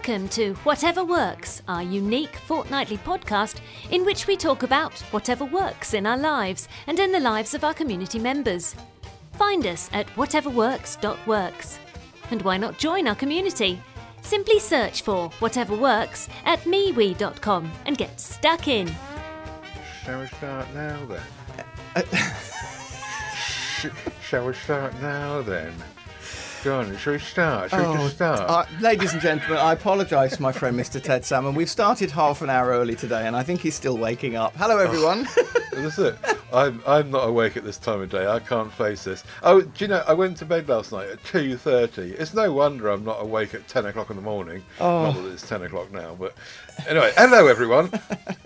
Welcome to Whatever Works, our unique fortnightly podcast in which we talk about whatever works in our lives and in the lives of our community members. Find us at whateverworks.works. And why not join our community? Simply search for Whatever Works at MeWe.com and get stuck in. Shall we start now then? Sh- shall we start now then? On, shall we start? Shall we just start? Uh, ladies and gentlemen, I apologise to my friend Mr. Ted Salmon. We've started half an hour early today, and I think he's still waking up. Hello, everyone. That's it. I'm, I'm not awake at this time of day. I can't face this. Oh, do you know, I went to bed last night at 2.30. It's no wonder I'm not awake at 10 o'clock in the morning. Not that it's 10 o'clock now, but anyway, hello everyone.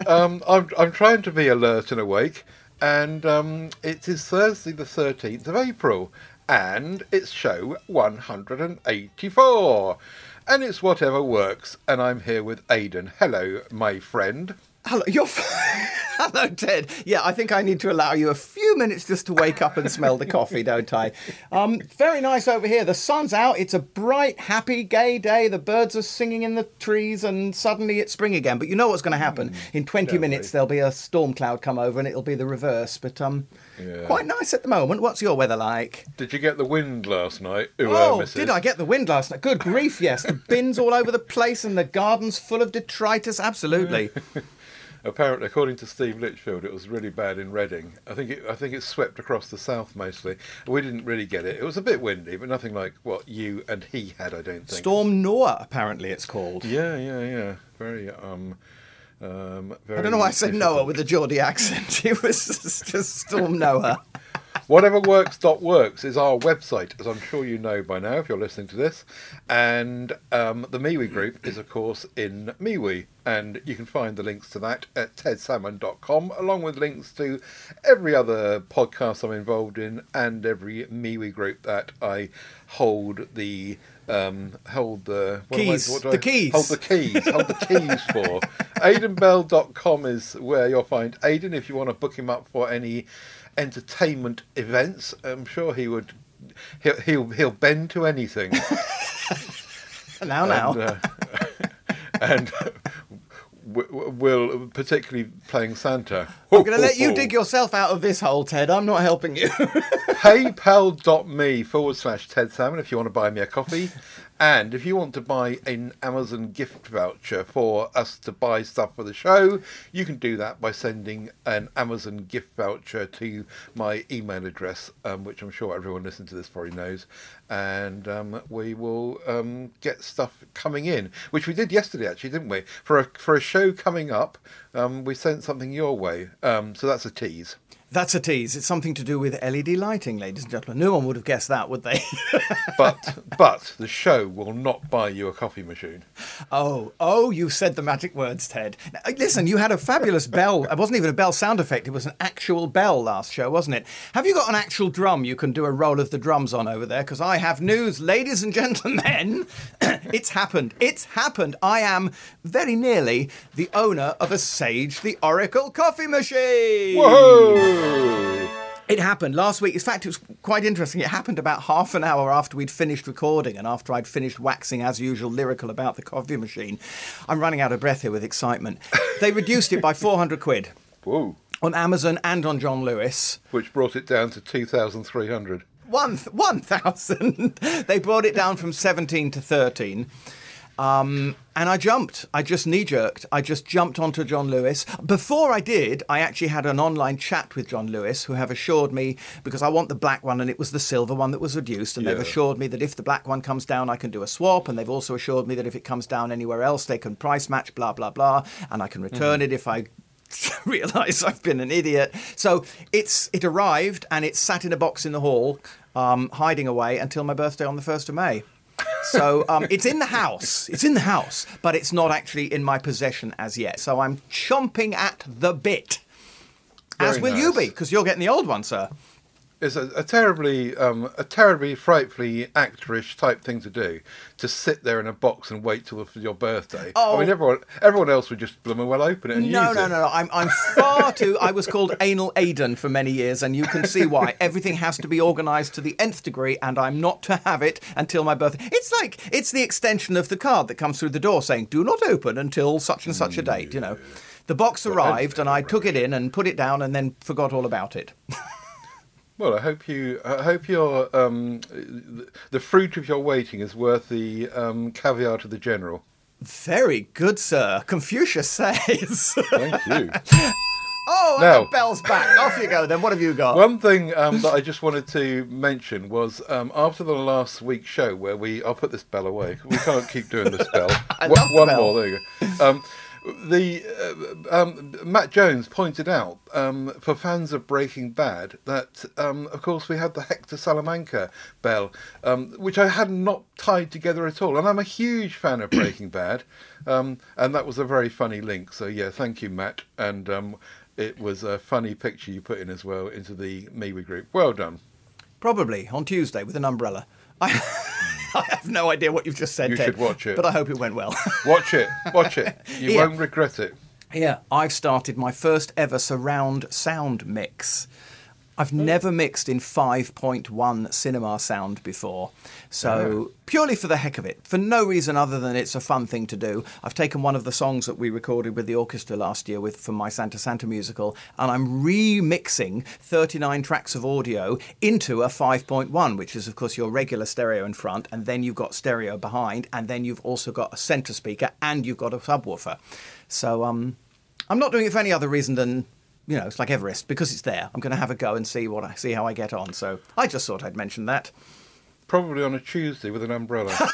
um, I'm, I'm trying to be alert and awake, and um, it is Thursday the 13th of April, and it's show 184. And it's whatever works, and I'm here with Aidan. Hello, my friend. Hello, you're. Hello, Ted. Yeah, I think I need to allow you a few minutes just to wake up and smell the coffee, don't I? Um, very nice over here. The sun's out. It's a bright, happy, gay day. The birds are singing in the trees, and suddenly it's spring again. But you know what's going to happen? In 20 don't minutes, we? there'll be a storm cloud come over, and it'll be the reverse. But um, Yeah. quite nice at the moment. What's your weather like? Did you get the wind last night? Ooh, Oh, did I get the wind last night? Good grief, yes. The bins all over the place and the gardens full of detritus. Absolutely. Apparently, according to Steve Litchfield, it was really bad in Reading. I think it, I think it swept across the south mostly. We didn't really get it. It was a bit windy, but nothing like what you and he had. I don't think. Storm Noa, apparently it's called. Yeah, yeah, yeah. Very um, um. Very I don't know why I said difficult. Noa with a Geordie accent. It was just Storm Noa. Whateverworks.works is our website, as I'm sure you know by now if you're listening to this. And um, the MeWe group is, of course, in MeWe. And you can find the links to that at tedsalmon.com, along with links to every other podcast I'm involved in and every MeWe group that I hold the. Um, hold the I- Keys. what The I- keys. Hold the keys. hold the keys for. AidanBell.com is where you'll find Aidan if you want to book him up for any entertainment events. I'm sure he would. He'll he'll, he'll bend to anything. Now, now. And, uh, and will particularly playing Santa. I'm oh, going to let you oh, oh. dig yourself out of this hole, Ted. I'm not helping you. paypal.me forward slash Ted Salmon if you want to buy me a coffee. And if you want to buy an Amazon gift voucher for us to buy stuff for the show, you can do that by sending an Amazon gift voucher to my email address, um, which I'm sure everyone listening to this probably knows. And um, we will um, get stuff coming in, which we did yesterday, actually, didn't we? For a, for a show coming up, um, we sent something your way. Um, so that's a tease. That's a tease. It's something to do with LED lighting, ladies and gentlemen. No one would have guessed that, would they? but but the show will not buy you a coffee machine. Oh, oh, you said the magic words, Ted. Now, uh, listen, you had a fabulous bell. It wasn't even a bell sound effect, it was an actual bell last show, wasn't it? Have you got an actual drum you can do a roll of the drums on over there? Because I have news, ladies and gentlemen. it's happened. It's happened. I am very nearly the owner of a Sage the Oracle coffee machine. Whoa! It happened last week. In fact, it was quite interesting. It happened about half an hour after we'd finished recording and after I'd finished waxing, as usual, lyrical about the coffee machine. I'm running out of breath here with excitement. They reduced it by 400 quid Whoa! on Amazon and on John Lewis. Which brought it down to two thousand three hundred. One, 1,000. they brought it down from 17 to 13. Um, and I jumped. I just knee jerked. I just jumped onto John Lewis. Before I did, I actually had an online chat with John Lewis, who have assured me because I want the black one and it was the silver one that was reduced. And they've assured me that if the black one comes down, I can do a swap. And they've also assured me that if it comes down anywhere else, they can price match, blah, blah, blah. And I can return it if I realize I've been an idiot. So it's it arrived and it's sat in a box in the hall, um, hiding away until my birthday on the first of May. So um, it's in the house. It's in the house, but it's not actually in my possession as yet. So I'm chomping at the bit. as Very will you be, because you're getting the old one, sir. It's a, a terribly, um, a terribly frightfully actorish type thing to do. To sit there in a box and wait till for your birthday. Oh. I mean, everyone, everyone else would just blooming well open it and No, use no, it. no, no. I'm, I'm far too. I was called Anal Aidan for many years, and you can see why. Everything has to be organised to the nth degree, and I'm not to have it until my birthday. It's like it's the extension of the card that comes through the door saying "Do not open until such and such a date." You know, the box arrived, and I took it in and put it down, and then forgot all about it. Well, I hope you. I hope your um, the- fruit of your waiting is worth the um, caviar to the general. Very good, sir. Confucius says. Thank you. oh, and Now- the bell's back. Off you go. Then what have you got? One thing um, that I just wanted to mention was um, after the last week's show where we, I'll put this bell away. We can't keep doing this bell. I One- love one bell. more. There you go. Um, the uh, um, Matt Jones pointed out um, for fans of Breaking Bad that, um, of course, we had the Hector Salamanca bell, um, which I had not tied together at all. And I'm a huge fan of Breaking Bad, um, and that was a very funny link. So yeah, thank you, Matt. And um, it was a funny picture you put in as well into the MeWe group. Well done. Probably on Tuesday with an umbrella. I, I have no idea what you've just said, You Ted, should watch it. But I hope it went well. Watch it. Watch it. You Yeah. won't regret it. Yeah, I've started my first ever surround sound mix. I've never mixed in 5.1 cinema sound before. So, purely for the heck of it, for no reason other than it's a fun thing to do, I've taken one of the songs that we recorded with the orchestra last year with for my Santa Santa musical and I'm remixing 39 tracks of audio into a 5.1, which is of course your regular stereo in front and then you've got stereo behind and then you've also got a center speaker and you've got a subwoofer. So, um I'm not doing it for any other reason than you know it's like Everest because it's there. I'm going to have a go and see what I see how I get on. So I just thought I'd mention that. Probably on a Tuesday with an umbrella.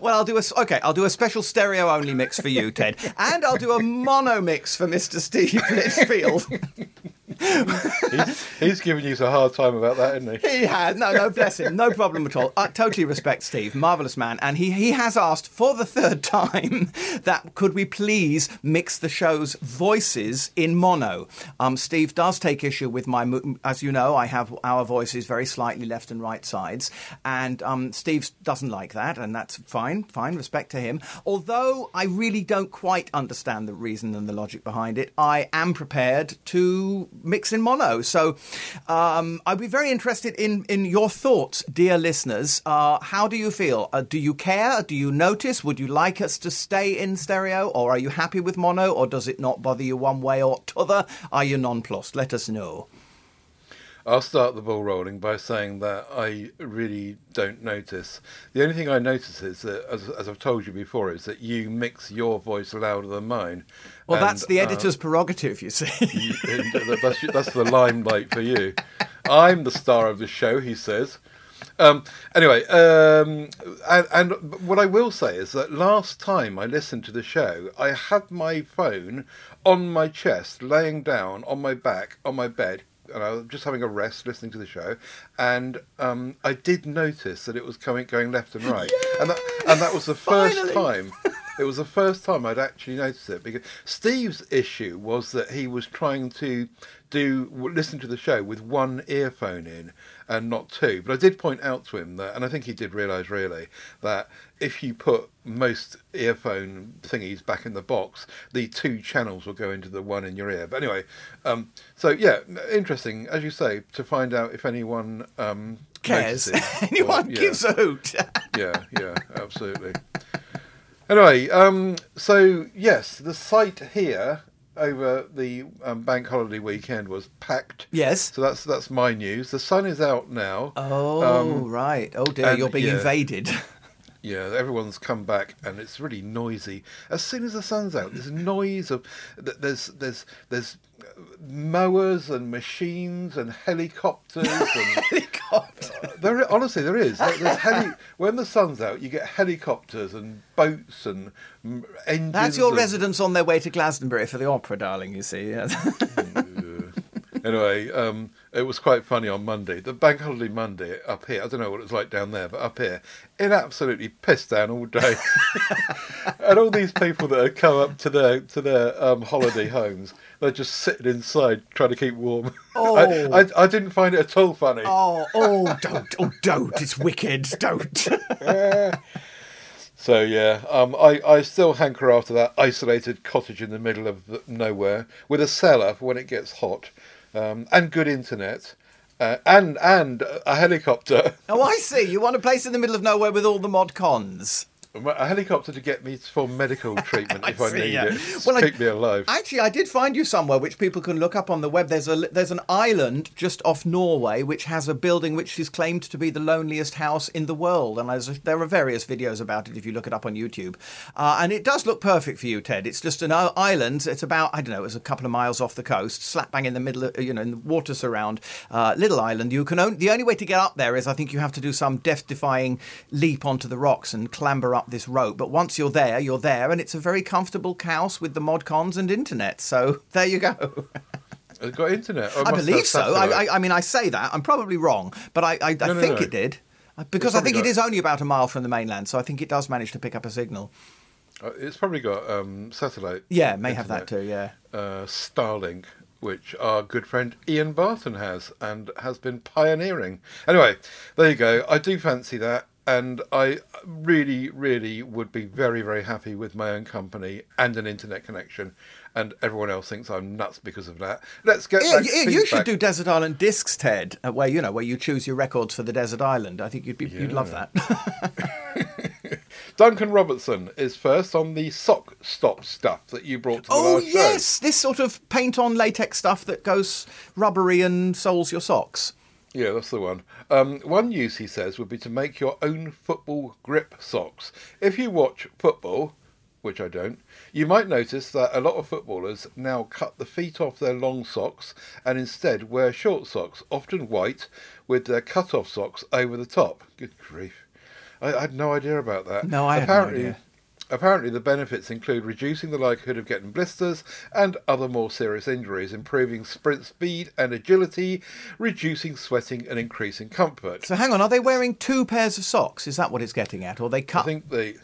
Well, I'll do a okay. I'll do a special stereo only mix for you, Ted, and I'll do a mono mix for Mr. Steve Litchfield. he's, he's giving you a hard time about that, isn't he? he has no, no, bless him, no problem at all. I totally respect Steve, marvelous man, and he he has asked for the third time that could we please mix the show's voices in mono. Um, Steve does take issue with my, as you know, I have our voices very slightly left and right sides, and um, Steve doesn't like that, and that's fine, fine, respect to him. Although I really don't quite understand the reason and the logic behind it, I am prepared to mix in mono. So um, I'd be very interested in, in your thoughts, dear listeners. Uh, how do you feel? Uh, do you care? Do you notice? Would you like us to stay in stereo, or are you happy with mono, or does it not bother you one way or t'other? Are you nonplussed? Let us know. I'll start the ball rolling by saying that I really don't notice. The only thing I notice is that, as, as I've told you before, is that you mix your voice louder than mine. Well, And, that's the uh, editor's prerogative, you see. that's, that's the limelight for you. I'm the star of the show, he says. Um, anyway, um, and, and what I will say is that last time I listened to the show, I had my phone on my chest, laying down on my back on my bed, and I was just having a rest, listening to the show, and um, I did notice that it was coming, going left and right, and that and that was the first Finally. time. It was the first time I'd actually noticed it because Steve's issue was that he was trying to do listen to the show with one earphone in and not two. But I did point out to him that, and I think he did realise really that if you put most earphone thingies back in the box, the two channels will go into the one in your ear. But anyway, um, so yeah, interesting as you say to find out if anyone um, Cares. notices or- Anyone yeah gives a hoot. yeah, yeah, absolutely. Anyway, um, so yes, the site here over the um, bank holiday weekend was packed. yes. So that's that's my news. The sun is out now. Oh, Um, right. Oh, dear, and- you're being yeah. invaded. Yeah, everyone's come back, and it's really noisy. As soon as the sun's out, there's noise of there's there's there's mowers and machines and helicopters and Helicopter. There, honestly, there is. There's heli- when the sun's out, you get helicopters and boats and mm, engines. That's your and- residents on their way to Glastonbury for the opera, darling, you see. Anyway, um, It was quite funny on Monday. The bank holiday Monday up here, I don't know what it was like down there, but up here, it absolutely pissed down all day. and all these people that had come up to their to their um, holiday homes, they're just sitting inside trying to keep warm. Oh. I, I, I didn't find it at all funny. Oh, oh, don't, oh, don't! It's wicked. Don't. So yeah, um, I, I still hanker after that isolated cottage in the middle of the- nowhere with a cellar for when it gets hot, um, and good internet, uh, and and a helicopter, oh, I see. You want a place in the middle of nowhere with all the mod cons. A helicopter to get me for medical treatment if I, see, need yeah. it, Well, I- me alive. Actually, I did find you somewhere which people can look up on the web. There's a there's an island just off Norway which has a building which is claimed to be the loneliest house in the world, and there's a, there are various videos about it if you look it up on YouTube. Uh, and it does look perfect for you, Ted. It's just an island. It's about I don't know, it's a couple of miles off the coast, slap bang in the middle, of, you know, in the water surround, uh, little island. You can only, the only way to get up there is I think you have to do some death-defying leap onto the rocks and clamber up this rope. But once you're there, you're there, and it's a very comfortable house with the mod cons and internet. So there you go. It's got internet. It I believe so. I, I, mean, I say that I'm probably wrong, but I, I, I No, think no. it did. Because I think it got- is only about a mile from the mainland, so I think it does manage to pick up a signal. Uh, It's probably got um, satellite. Yeah, it may have that too. Yeah. uh, Starlink, which our good friend Ian Barton has and has been pioneering. Anyway, there you go. I do fancy that, and I really, really would be very, very happy with my own company and an internet connection. And everyone else thinks I'm nuts because of that. Let's get Yeah, yeah, you should do Desert Island Discs, Ted, uh, where you know where you choose your records for the desert island. I think you'd be, you'd love that. Duncan Robertson is first on the sock stop stuff that you brought to the oh last show. yes, this sort of paint-on latex stuff that goes rubbery and soles your socks. Yeah, that's the one. Um, one use, he says, would be to make your own football grip socks. If you watch football, which I don't, you might notice that a lot of footballers now cut the feet off their long socks and instead wear short socks, often white, with their cut-off socks over the top. Good grief. I, I had no idea about that. No, I had no apparently, idea. Apparently, the benefits include reducing the likelihood of getting blisters and other more serious injuries, improving sprint speed and agility, reducing sweating, and increasing comfort. So hang on, are they wearing two pairs of socks? Is that what it's getting at, or they cut? I think they.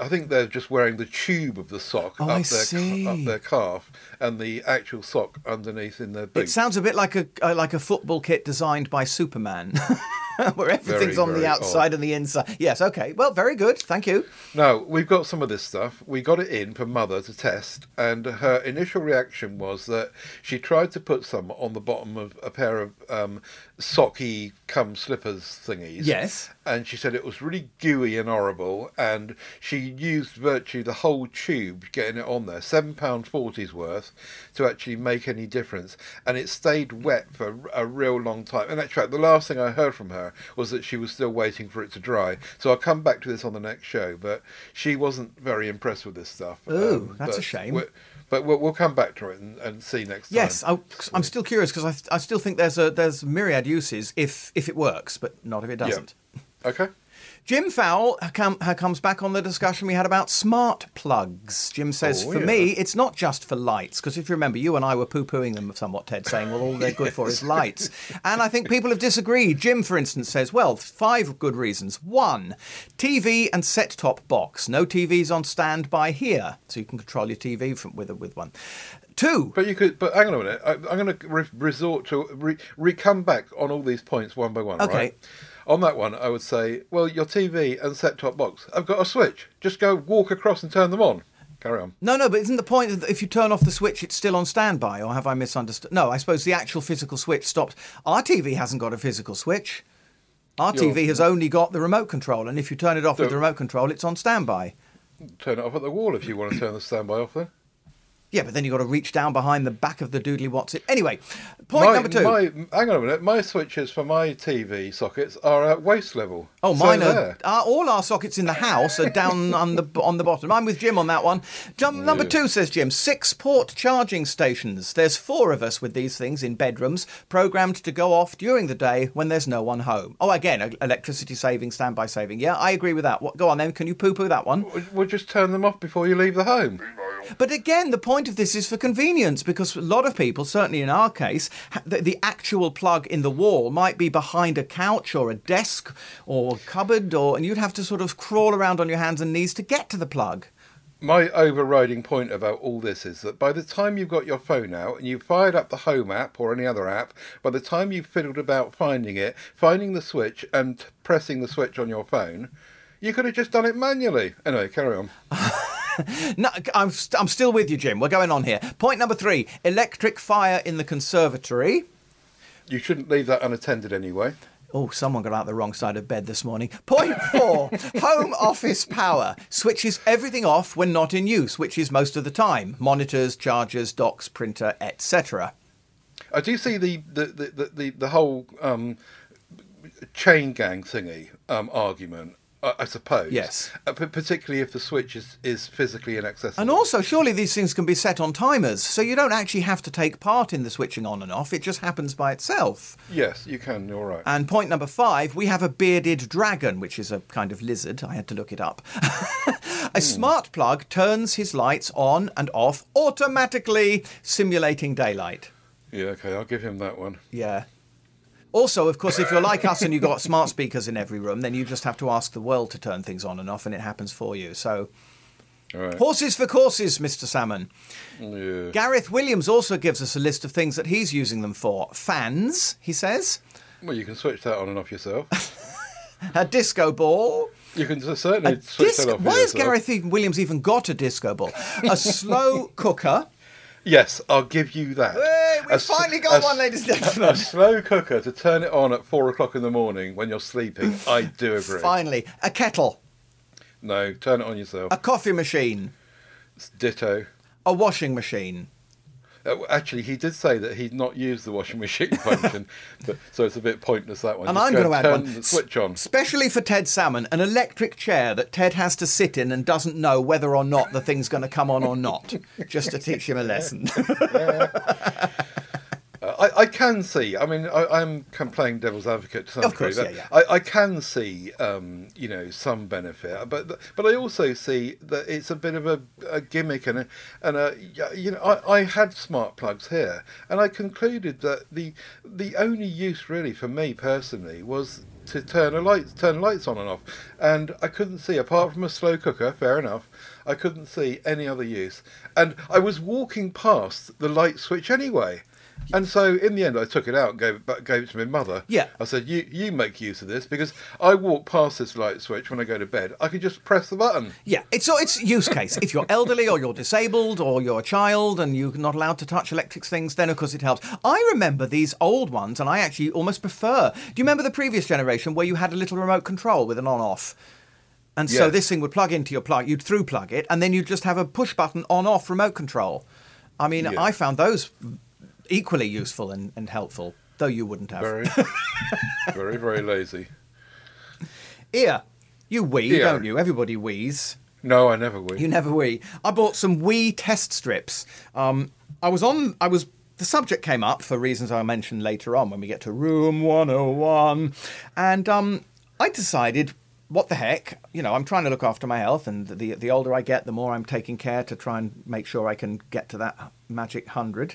I think they're just wearing the tube of the sock Oh, up, their, up their calf and the actual sock underneath in their boot. It sounds a bit like a uh, like a football kit designed by Superman, where everything's on the outside odd. and the inside. Yes, okay. Well, very good. Thank you. Now, we've got some of this stuff. We got it in for Mother to test, and her initial reaction was that she tried to put some on the bottom of a pair of um, socky cum slippers thingies. Yes. And she said it was really gooey and horrible, and she used virtually the whole tube getting it on there, £7.40's worth, to actually make any difference. And it stayed wet for a real long time. And actually, the last thing I heard from her was that she was still waiting for it to dry. So I'll come back to this on the next show, but she wasn't very impressed with this stuff. Um, Ooh, that's a shame. But we'll, we'll come back to it and, and see next time. Yes, I, I'm still curious because I, I still think there's a there's myriad uses if if it works, but not if it doesn't. Okay. Jim Fowl come, comes back on the discussion we had about smart plugs. Jim says, Oh, for yeah. me, it's not just for lights, because if you remember, you and I were poo pooing them somewhat, Ted, saying, well, all they're good for is lights. And I think people have disagreed. Jim, for instance, says, well, five good reasons. One, TV and set top box. No TVs on standby here, so you can control your TV from, with, with one. Two, But you could. But hang on a minute. I, I'm going to re- resort to re, re come back on all these points one by one. Okay. Right? On that one, I would say, well, your TV and set-top box. I've got a switch. Just go walk across and turn them on. Carry on. No, no, but isn't the point that if you turn off the switch, it's still on standby, or have I misunderstood? No, I suppose the actual physical switch stops. Our TV hasn't got a physical switch. Our Your- TV has only got the remote control, and if you turn it off with the remote control, it's on standby. Turn it off at the wall if you want to turn the standby off. Then. Yeah, but then you've got to reach down behind the back of the doodly what's it. Anyway, point my, number two. My, hang on a minute. My switches for my TV sockets are at waist level. Oh, So mine are, there. are all our sockets in the house are down on the on the bottom. I'm with Jim on that one. Jum, Number two says Jim, six port charging stations. There's four of us with these things in bedrooms, programmed to go off during the day when there's no one home. Oh, again, electricity saving, standby saving. Yeah, I agree with that. What? Go on then. Can you poo-poo that one? We'll- We'll just turn them off before you leave the home. But again, the point of this is for convenience because a lot of people, certainly in our case, the, the actual plug in the wall might be behind a couch or a desk or a cupboard, or and you'd have to sort of crawl around on your hands and knees to get to the plug. My overriding point about all this is that by the time you've got your phone out and you've fired up the Home app or any other app, by the time you've fiddled about finding it, finding the switch and pressing the switch on your phone, you could have just done it manually. Anyway, carry on. No, I'm, st- I'm still with you, Jim. We're going on here. Point number three electric fire in the conservatory. You shouldn't leave that unattended anyway. Oh, someone got out the wrong side of bed this morning. Point four home office power switches everything off when not in use, which is most of the time monitors, chargers, docks, printer, etc. I do see the the the the, the, the whole um, chain gang thingy um, argument. I I suppose. Yes. Uh, p- particularly if the switch is, is physically inaccessible. And also, surely these things can be set on timers, so you don't actually have to take part in the switching on and off. It just happens by itself. Yes, you can. You're right. And point number five, we have a bearded dragon, which is a kind of lizard. I had to look it up. a smart plug turns his lights on and off automatically, simulating daylight. yeah. Okay. I'll give him that one. Yeah. Also, of course, if you're like us and you've got smart speakers in every room, then you just have to ask the world to turn things on and off, and it happens for you. So, right. horses for courses, Mr. Salmon. Yeah. Gareth Williams also gives us a list of things that he's using them for. Fans, he says, Well, you can switch that on and off yourself. a disco ball. You can certainly A switch disc- that off. Why has yourself. Gareth Williams even got a disco ball? A slow cooker. Yes, I'll give you that. Hey, we A s- finally got s- one, ladies and gentlemen. A slow cooker to turn it on at four o'clock in the morning when you're sleeping. I do agree. Finally, a kettle, No, turn it on yourself. a coffee machine, It's ditto. a washing machine. Uh, actually, he did say that he'd not used the washing machine function, but, so it's a bit pointless that one. And Just I'm go going to add turn one. the switch on. Especially for Ted Salmon, an electric chair that Ted has to sit in and doesn't know whether or not the thing's going to come on or not, just to teach him a lesson. Uh, I, I can see. I mean, I, I'm playing devil's advocate to some Of course, degree. yeah, but I, I can see, um, you know, some benefit, but but I also see that it's a bit of a, a gimmick and a and a you know. I, I had smart plugs here, and I concluded that the the only use really for me personally was to turn a lights turn lights on and off, and I couldn't see apart from a slow cooker. Fair enough. I couldn't see any other use, and I was walking past the light switch anyway. And so, in the end, I took it out and gave it, back, gave it to my mother. Yeah. I said, "You you make use of this because I walk past this light switch when I go to bed. I can just press the button." Yeah, it's so it's use case. If you're elderly or you're disabled or you're a child and you're not allowed to touch electric things, then of course it helps. I remember these old ones, and I actually almost prefer. Do you remember the previous generation where you had a little remote control with an on-off? And so this thing would plug into your plug. You'd through plug it, and then you'd just have a push button on-off remote control. I mean, Yeah. I found those equally useful and, and helpful, though you wouldn't have. Very, very, very lazy. Ear, you wee, Ear. don't you? Everybody wheeze. No, I never will. You never Wii. I bought some Wii test strips. Um, I was on. I was. The subject came up for reasons I'll mention later on when we get to Room 101, and um, I decided. What the heck? You know, I'm trying to look after my health, and the the older I get, the more I'm taking care to try and make sure I can get to that magic hundred.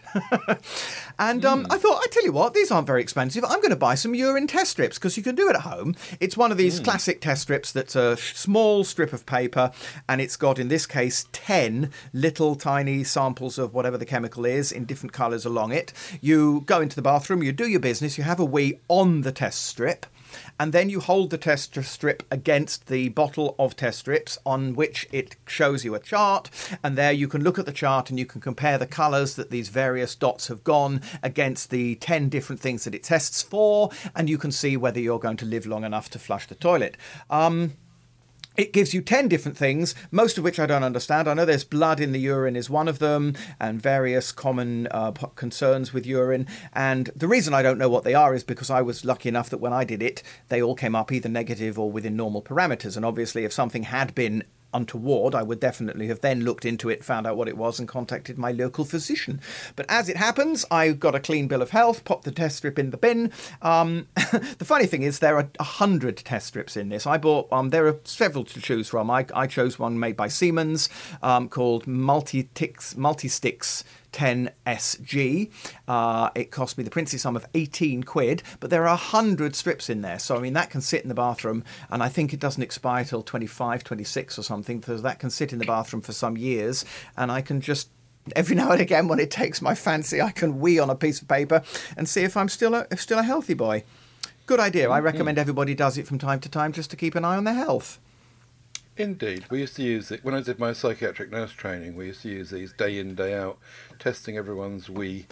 and um, I thought, I tell you what, these aren't very expensive. I'm going to buy some urine test strips because you can do it at home. It's one of these classic test strips that's a small strip of paper, and it's got, in this case, 10 little tiny samples of whatever the chemical is in different colours along it. You go into the bathroom, you do your business, you have a wee on the test strip and then you hold the test strip against the bottle of test strips on which it shows you a chart. And there you can look at the chart and you can compare the colors that these various dots have gone against the 10 different things that it tests for. And you can see whether you're going to live long enough to flush the toilet. Um, it gives you 10 different things, most of which I don't understand. I know there's blood in the urine is one of them, and various common uh, concerns with urine. And the reason I don't know what they are is because I was lucky enough that when I did it, they all came up either negative or within normal parameters. And obviously, if something had been untoward, I would definitely have then looked into it, found out what it was, and contacted my local physician. But as it happens, I got a clean bill of health, popped the test strip in the bin. Um, the funny thing is, there are a hundred test strips in this. I bought. Um, there are several to choose from. I, I chose one made by Siemens um, called Multitix Multistix 10SG. Uh, it cost me the princely sum of 18 quid, but there are 100 strips in there. So, I mean, that can sit in the bathroom, and I think it doesn't expire till 25, 26 or something, so that can sit in the bathroom for some years, and I can just every now and again when it takes my fancy i can wee on a piece of paper and see if i'm still a, if still a healthy boy good idea i recommend everybody does it from time to time just to keep an eye on their health Indeed, we used to use it when I did my psychiatric nurse training. We used to use these day in day out, testing everyone's wee,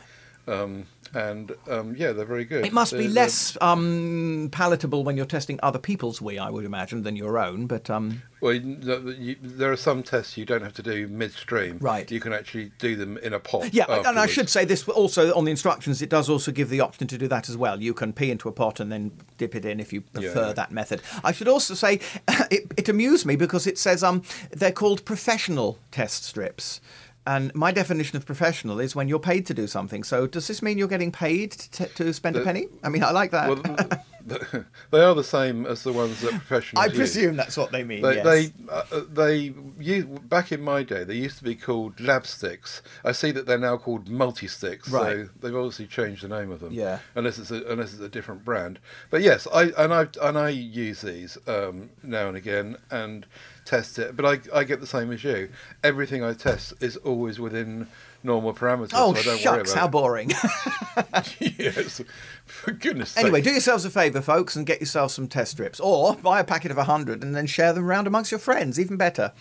um, and um, yeah, they're very good. It must be They're- less um, palatable when you're testing other people's wee, I would imagine, than your own. But um, Well, you, there are some tests you don't have to do midstream. Right. You can actually do them in a pot. yeah, and I should say this also on the instructions. It does also give the option to do that as well. You can pee into a pot and then dip it in if you prefer yeah. that method. I should also say it, it amused me because it says um they're called professional test strips. And my definition of professional is when you're paid to do something. So, does this mean you're getting paid to, to spend a uh, penny? I mean, I like that. Well, they are the same as the ones that professionals I use. presume that's what they mean. They, yes. they, uh, they back in my day, they used to be called Labstix. I see that they're now called Multistix. Right. So they've obviously changed the name of them. Yeah. Unless it's a, unless it's a different brand. But yes, I and I and I use these um, now and again and test it. But I I get the same as you. Everything I test is always within normal parameters. Oh, so I don't shucks, worry how about boring. yes. For goodness sake. Anyway, do yourselves a favour, folks, and get yourselves some test strips, or buy a packet of hundred and then share them around amongst your friends. Even better.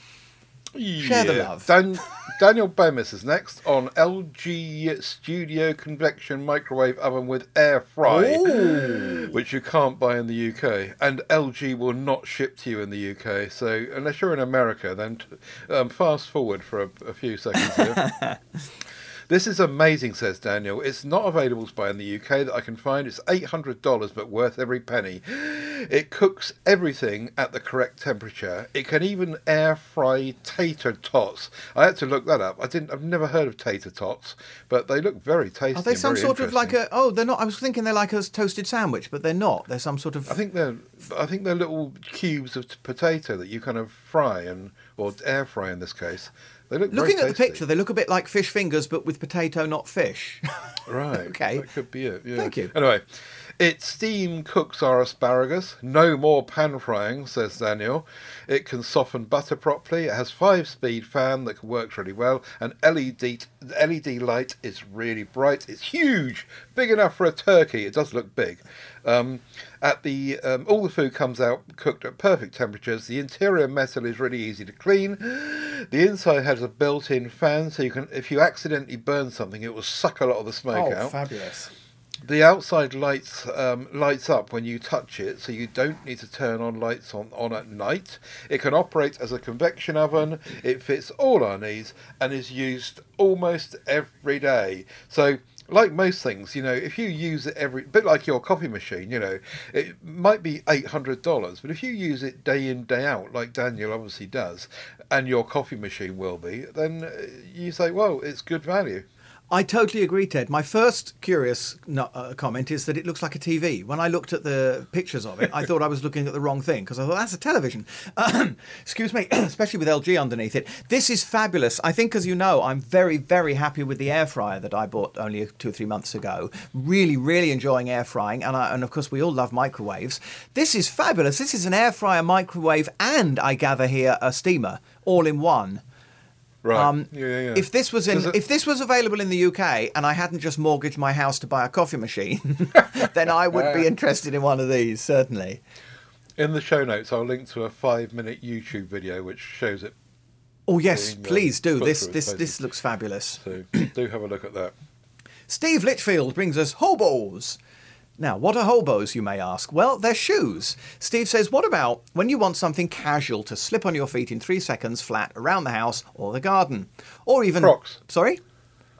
Share the love. Dan- Daniel Bemis is next on LG Studio Convection Microwave Oven with Air Fry, which you can't buy in the UK, and LG will not ship to you in the UK. So unless you're in America, then t- um, fast forward for a, a few seconds here. This is amazing, says Daniel. It's not available to buy in the UK that I can find. It's $800, but worth every penny. It cooks everything at the correct temperature. It can even air fry tater tots. I had to look that up. I didn't. I've never heard of tater tots, but they look very tasty. Are they some sort of like a? Oh, they're not. I was thinking they're like a toasted sandwich, but they're not. They're some sort of. I think they're. I think they're little cubes of t- potato that you kind of fry and or air fry in this case. They look Looking at the picture, they look a bit like fish fingers, but with potato, not fish. Right. Okay. That could be it. Yeah. Thank you. Anyway, it steam cooks our asparagus. No more pan frying, says Daniel. It can soften butter properly. It has five speed fan that works really well. And LED the LED light is really bright. It's huge, big enough for a turkey. It does look big. Um, at the um, all the food comes out cooked at perfect temperatures. The interior metal is really easy to clean. The inside has a built-in fan, so you can, if you accidentally burn something, it will suck a lot of the smoke oh, out. fabulous! The outside lights um, lights up when you touch it, so you don't need to turn on lights on, on at night. It can operate as a convection oven. It fits all our needs and is used almost every day. So, like most things, you know, if you use it every bit like your coffee machine, you know, it might be eight hundred dollars, but if you use it day in day out, like Daniel obviously does, and your coffee machine will be, then uh, you say, well, it's good value. I totally agree, Ted. My first curious no, uh, comment is that it looks like a TV. When I looked at the pictures of it, I thought I was looking at the wrong thing because I thought that's a television. Excuse me, especially with LG underneath it. This is fabulous. I think, as you know, I'm very, very happy with the air fryer that I bought only two or three months ago. Really, really enjoying air frying, and I, and of course we all love microwaves. This is fabulous. This is an air fryer, microwave, and I gather here a steamer all in one. Right. Um, yeah, yeah, yeah. If this was in, it- if this was available in the UK and I hadn't just mortgaged my house to buy a coffee machine, then I would be interested in one of these certainly. In the show notes, I'll link to a five-minute YouTube video which shows it. Oh yes, Being, uh, please do. This this this looks fabulous. So do have a look at that. Steve Litchfield brings us hobos. Now, what are hobos, you may ask? Well, they're shoes. Steve says, what about when you want something casual to slip on your feet in three seconds flat around the house or the garden? Or even. Crocs. Sorry?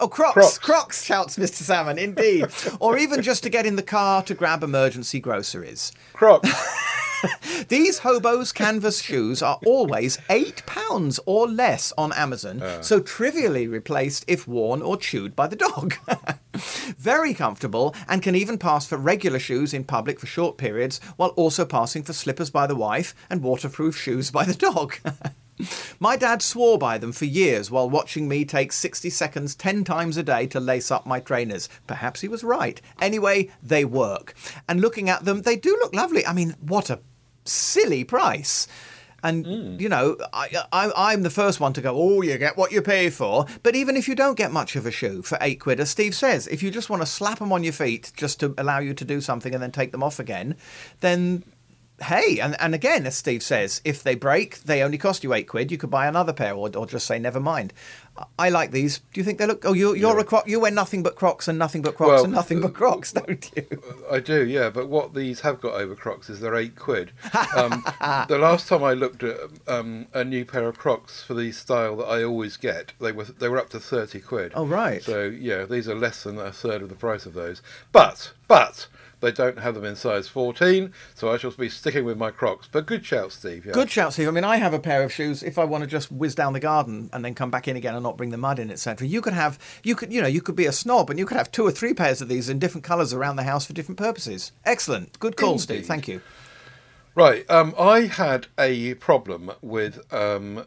Oh, Crocs. Crocs. Crocs, shouts Mr. Salmon, indeed. or even just to get in the car to grab emergency groceries. Crocs. These hobos canvas shoes are always eight pounds or less on Amazon, so trivially replaced if worn or chewed by the dog. Very comfortable and can even pass for regular shoes in public for short periods, while also passing for slippers by the wife and waterproof shoes by the dog. My dad swore by them for years while watching me take 60 seconds 10 times a day to lace up my trainers. Perhaps he was right. Anyway, they work. And looking at them, they do look lovely. I mean, what a silly price. And hmm. you know, I, I, I'm the first one to go. Oh, you get what you pay for. But even if you don't get much of a shoe for eight quid, as Steve says, if you just want to slap them on your feet just to allow you to do something and then take them off again, then hey, and, and again, as Steve says, if they break, they only cost you eight quid. You could buy another pair, or, or just say never mind. I- like these. Do you think they look? Oh, you, you're a croc. You wear nothing but Crocs and nothing but Crocs Well, and nothing but Crocs, don't you? I do, yeah. But what these have got over Crocs is they're eight quid. Um, the last time I looked at um, a new pair of Crocs for the style that I always get, they were they were up to thirty quid. Oh, right. So yeah, these are less than a third of the price of those. But but they don't have them in size fourteen, so I shall be sticking with my Crocs. But good shout, Steve. Yeah. Good shout, Steve. I mean, I have a pair of shoes. If I want to just whiz down the garden and then come back in again and not bring the mud in, etc., you could have, you could, you know, you could be a snob and you could have two or three pairs of these in different colours around the house for different purposes. Excellent. Good call, Steve. Thank you. Right. Um, I had a problem with um,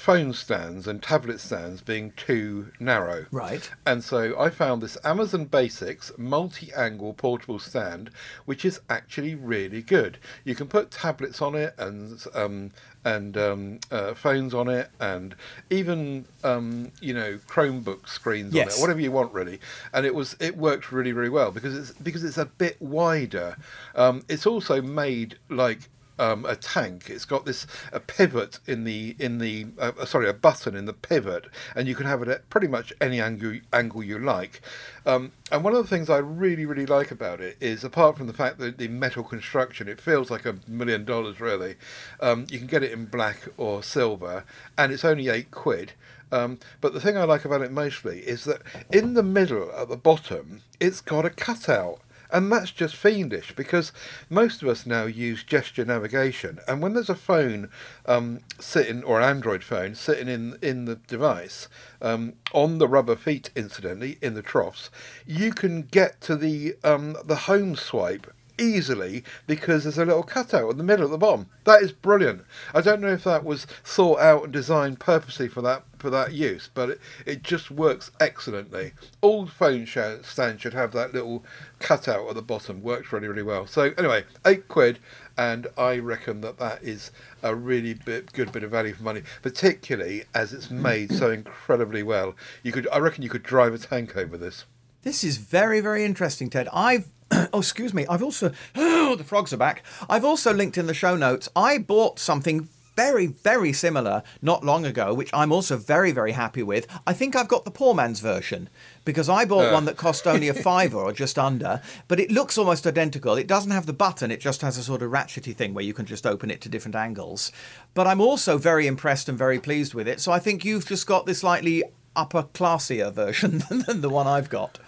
phone stands and tablet stands being too narrow. Right. And so I found this Amazon Basics multi-angle portable stand, which is actually really good. You can put tablets on it and um, and um, uh, phones on it, and even um, you know Chromebook screens on it, whatever you want really. And it was it worked really really well because it's because it's a bit wider. Um, it's also made like um, a tank. It's got this a pivot in the in the uh, sorry a button in the pivot, and you can have it at pretty much any angle angle you like. Um, and one of the things I really really like about it is, apart from the fact that the metal construction, it feels like a million dollars really. Um, you can get it in black or silver, and it's only eight quid. Um, but the thing I like about it mostly is that in the middle at the bottom, it's got a cutout. And that's just fiendish because most of us now use gesture navigation, and when there's a phone um, sitting or an Android phone sitting in in the device um, on the rubber feet, incidentally in the troughs, you can get to the um, the home swipe easily because there's a little cutout in the middle at the bottom. That is brilliant. I don't know if that was thought out and designed purposely for that for that use, but it, it just works excellently. All phone stands should have that little cutout at the bottom. Works really really well. So anyway, eight quid, and I reckon that that is a really bit, good bit of value for money, particularly as it's made so incredibly well. You could, I reckon, you could drive a tank over this. This is very, very interesting, Ted. I've oh, excuse me. I've also oh, the frogs are back. I've also linked in the show notes. I bought something very, very similar not long ago, which I'm also very, very happy with. I think I've got the poor man's version because I bought Uh. one that cost only a fiver or just under, but it looks almost identical. It doesn't have the button, it just has a sort of ratchety thing where you can just open it to different angles. But I'm also very impressed and very pleased with it. So I think you've just got this slightly upper classier version than the one I've got.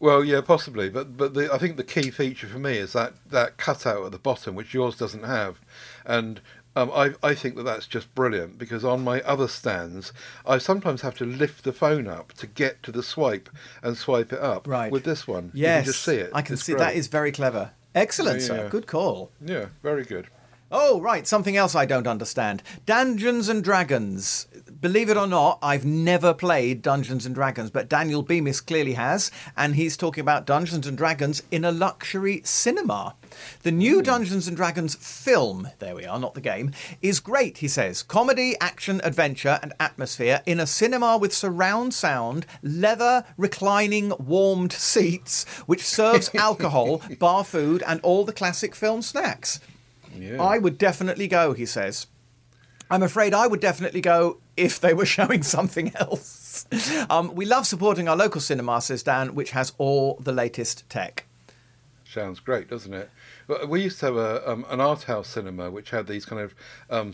Well, yeah, possibly, but but the, I think the key feature for me is that that cutout at the bottom, which yours doesn't have, and um, I I think that that's just brilliant because on my other stands, I sometimes have to lift the phone up to get to the swipe and swipe it up. Right. With this one, Yes, you can just see it. I can It's see great. that is very clever. Excellent, Yeah, sir. yeah. Good call. Yeah, very good. Oh, right. Something else I don't understand. Dungeons and Dragons. Believe it or not, I've never played Dungeons and Dragons, but Daniel Bemis clearly has, and he's talking about Dungeons and Dragons in a luxury cinema. The new hmm. Dungeons and Dragons film, there we are, not the game, is great, he says. Comedy, action, adventure, and atmosphere in a cinema with surround sound, leather, reclining, warmed seats, which serves alcohol, bar food, and all the classic film snacks. Yeah. I would definitely go, he says. I'm afraid I would definitely go if they were showing something else. Um, we love supporting our local cinema, says Dan, which has all the latest tech. Sounds great, doesn't it? We used to have a, um, an art house cinema which had these kind of um,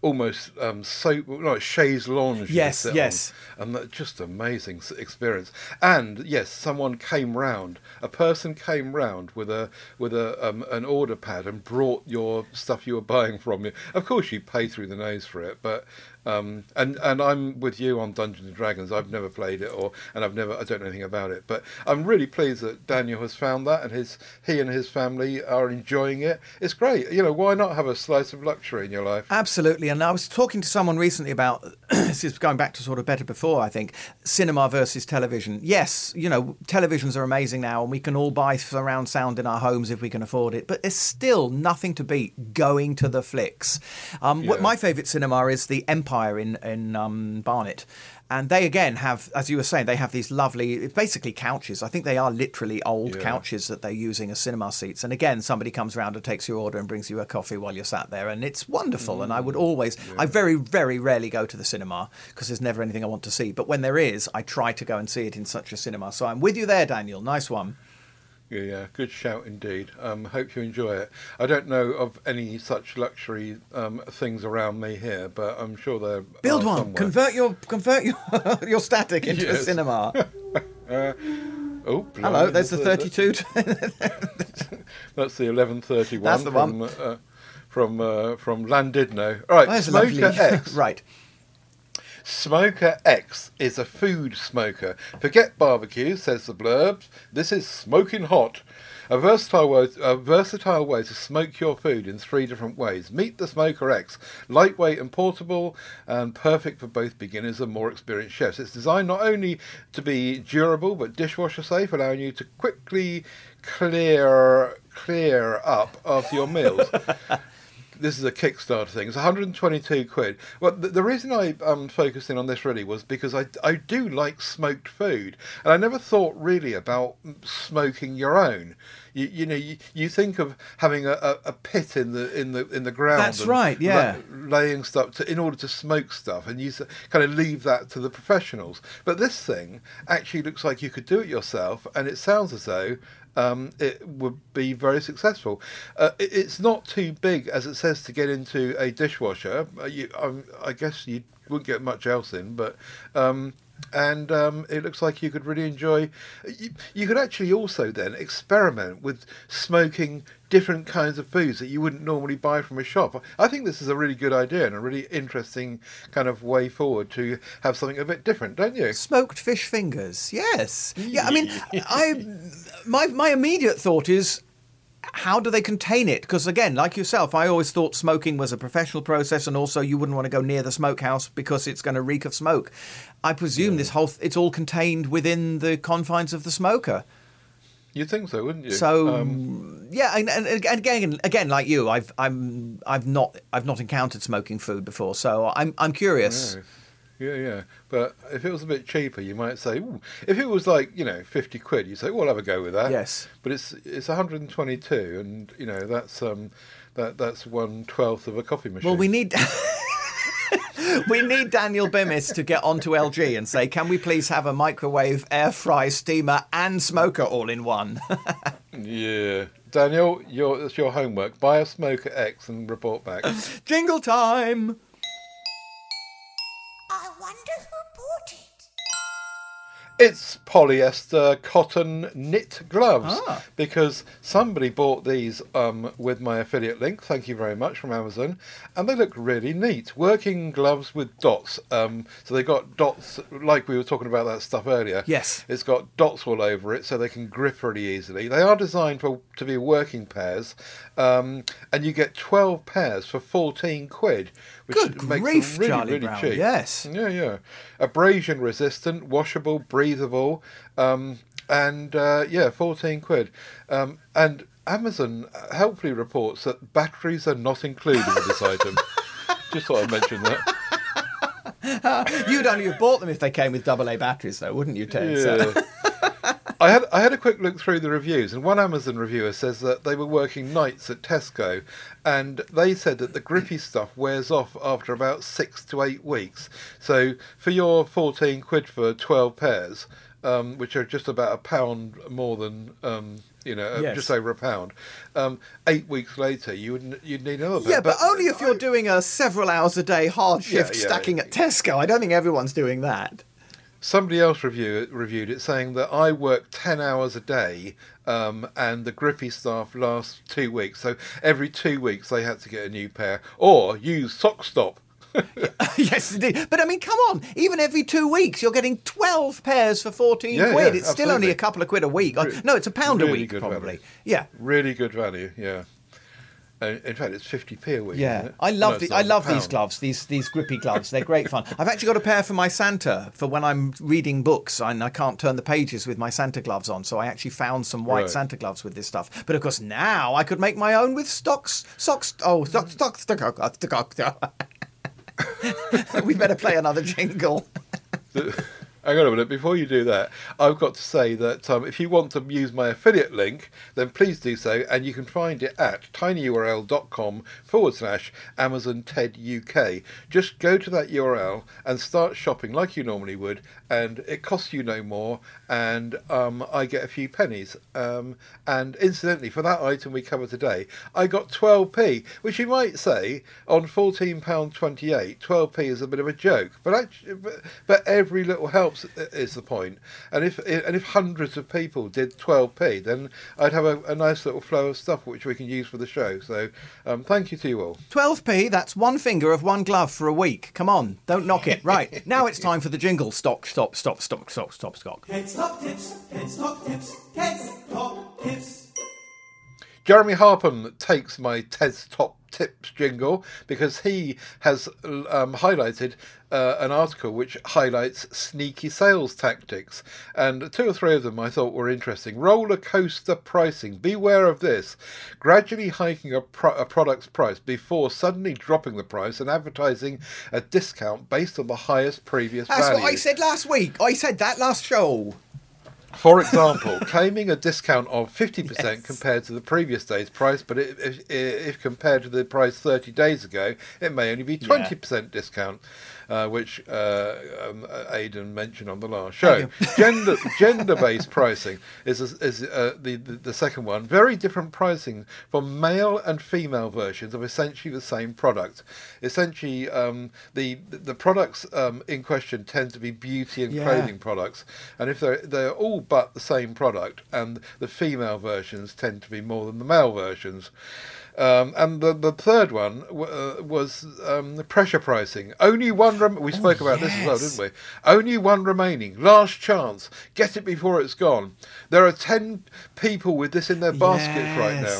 almost um, soap, no, chaise lounge. Yes, yes. on, and that just amazing experience. And yes, someone came round. A person came round with a with a um, an order pad and brought your stuff you were buying from you. Of course, you pay through the nose for it, but um, and and I'm with you on Dungeons and Dragons. I've never played it, or and I've never I don't know anything about it. But I'm really pleased that Daniel has found that, and his he and his family are enjoying it. It's great. You know, why not have a slice of luxury in your life? Absolutely. And I was talking to someone recently about this is going back to sort of better before, I think, cinema versus television. Yes, you know, televisions are amazing now and we can all buy surround sound in our homes if we can afford it, but there's still nothing to beat going to the flicks. Um, what my favourite cinema is the Empire in, in um, Barnet. And they again have, as you were saying, they have these lovely, basically couches. I think they are literally old Yeah. couches that they're using as cinema seats. And again, somebody comes around and takes your order and brings you a coffee while you're sat there, and it's wonderful. And I would mm. always, I very, very rarely go to the cinema because there's never anything I want to see. But when there is, I try to go and see it in such a cinema. So I'm with you there, Daniel. Nice one. Yeah, good shout indeed. Um, hope you enjoy it. I don't know of any such luxury um, things around me here, but I'm sure there Build one. somewhere. Convert your convert your your static into a Yes. cinema. Oh, Hello, there's the that's 32. That's the 1131 That's the from one. uh, from uh, from Llandudno. All right, Smoker. X. right. Smoker X is a food smoker. Forget barbecue, says the blurb. This is smoking hot. A versatile, way, a versatile way to smoke your food in three different ways. Meet the Smoker X. Lightweight and portable, and perfect for both beginners and more experienced chefs. It's designed not only to be durable, but dishwasher safe, allowing you to quickly clear clear up after your meals this is a Kickstarter thing. It's 122 quid. Well, the, the reason I um, focused in on this really was because I, I do like smoked food, and I never thought really about smoking your own. You, you know, you, you think of having a, a, a pit in the in the in the ground. That's and right, yeah. la- laying stuff to, in order to smoke stuff, and you s- kind of leave that to the professionals. But this thing actually looks like you could do it yourself, and it sounds as though um, it would be very successful. Uh, it, it's not too big, as it says, to get into a dishwasher. Uh, you, um, I guess you wouldn't get much else in, but. Um, and um, it looks like you could really enjoy. You, you could actually also then experiment with smoking different kinds of foods that you wouldn't normally buy from a shop. I think this is a really good idea and a really interesting kind of way forward to have something a bit different, don't you? Smoked fish fingers. Yes. Yeah. I mean, I my my immediate thought is. How do they contain it? Because again, like yourself, I always thought smoking was a professional process, and also you wouldn't want to go near the smokehouse because it's going to reek of smoke. I presume this whole it's all contained within the confines of the smoker. You'd think so, wouldn't you? So Um, yeah, and, and, and again, again, like you, I've I'm I've not I've not encountered smoking food before, so I'm I'm curious. no. Yeah, yeah. But if it was a bit cheaper, you might say, Ooh. if it was like, you know, 50 quid, you say, well, I'll have a go with that. Yes. But it's it's 122, and, you know, that's um that that's one twelfth of a coffee machine. Well, we need. we need Daniel Bemis to get onto LG and say, "Can we please have a microwave, air fry, steamer, and smoker all in one?" Yeah. Daniel, your, it's your homework. Buy a Smoker X and report back. Jingle time! I wonder who bought it. It's polyester cotton knit gloves Ah. because somebody bought these um, with my affiliate link. Thank you very much from Amazon, and they look really neat. Working gloves with dots. Um, so they got dots like we were talking about that stuff earlier. Yes. it's got dots all over it, so they can grip really easily. They are designed for to be working pairs, um, and you get twelve pairs for fourteen quid, which Good makes grief, them really Charlie really Brown, cheap. yes. Yeah, yeah. Abrasion resistant, washable, breathable, um, and uh, yeah, 14 quid. Um, and Amazon helpfully reports that batteries are not included with this item. Just thought I'd mention that. You'd only have bought them if they came with AA batteries, though, wouldn't you, Ted? So- Yeah. I had I had a quick look through the reviews, and one Amazon reviewer says that they were working nights at Tesco, and they said that the grippy stuff wears off after about six to eight weeks. So for your fourteen quid for twelve pairs, um, which are just about a pound more than um, you know, Yes. just over a pound. Um, eight weeks later, you would you'd need another. Yeah, bit. but, only if you're doing a several hours a day hard shift Yeah, yeah, stacking yeah. at Tesco. I don't think everyone's doing that. Somebody else review, reviewed it saying that I work 10 hours a day um, and the Griffey staff last two weeks. So every two weeks they had to get a new pair or use sock stop. yes, indeed. But I mean, come on. Even every two weeks, you're getting 12 pairs for 14 Yeah, quid. yeah, it's still only a couple of quid a week. No, it's a pound a week, probably. value. Yeah. Really good value, yeah. In fact, it's 50p a week. Yeah? I love No, the, I love these gloves. These these grippy gloves. They're great fun. I've actually got a pair for my Santa for when I'm reading books and I can't turn the pages with my Santa gloves on. So I actually found some white Right. Santa gloves with this stuff. But of course now I could make my own with stocks socks. Oh, stock stock stock stock. stock. we better play another jingle. Hang on a minute. Before you do that, I've got to say that um, if you want to use my affiliate link, then please do so, and you can find it at tinyurl.com forward slash Amazon TED UK. Just go to that URL and start shopping like you normally would, and it costs you no more, and um, I get a few pennies. Um, and incidentally, for that item we cover today, I got 12p, which you might say on £14.28, 12p is a bit of a joke, but actually, but, but every little helps is the point. And if and if hundreds of people did 12p, then I'd have a, a nice little flow of stuff which we can use for the show. So um, thank you to you all. 12p, that's one finger of one glove for a week. Come on, don't knock it. Right, now it's time for the jingle. Stop, stop, stop, stop, stop, stop, stop. Ted's Top Tips, Ted's Top Tips, Ted's Top Tips. Jeremy Harpen takes my Ted's Top Tips jingle because he has um, highlighted uh, an article which highlights sneaky sales tactics. And two or three of them I thought were interesting. Roller coaster pricing. Beware of this. Gradually hiking a, pro- a product's price before suddenly dropping the price and advertising a discount based on the highest previous That's value. what I said last week. I said that last show. For example, claiming a discount of 50% Yes. compared to the previous day's price, but if, if, if compared to the price 30 days ago, it may only be 20% discount, uh, which uh, um, Aidan mentioned on the last show. Gender gender based pricing is, is uh, the, the, the second one. Very different pricing for male and female versions of essentially the same product. Essentially, um, the, the products um, in question tend to be beauty and Yeah. clothing products, and if they're they're all but the same product, and the female versions tend to be more than the male versions. Um, and the the third one w- uh, was um, the pressure pricing. Only one. Rem- we spoke about this as well, didn't we? Only one remaining. Last chance. Get it before it's gone. There are ten people with this in their baskets right now.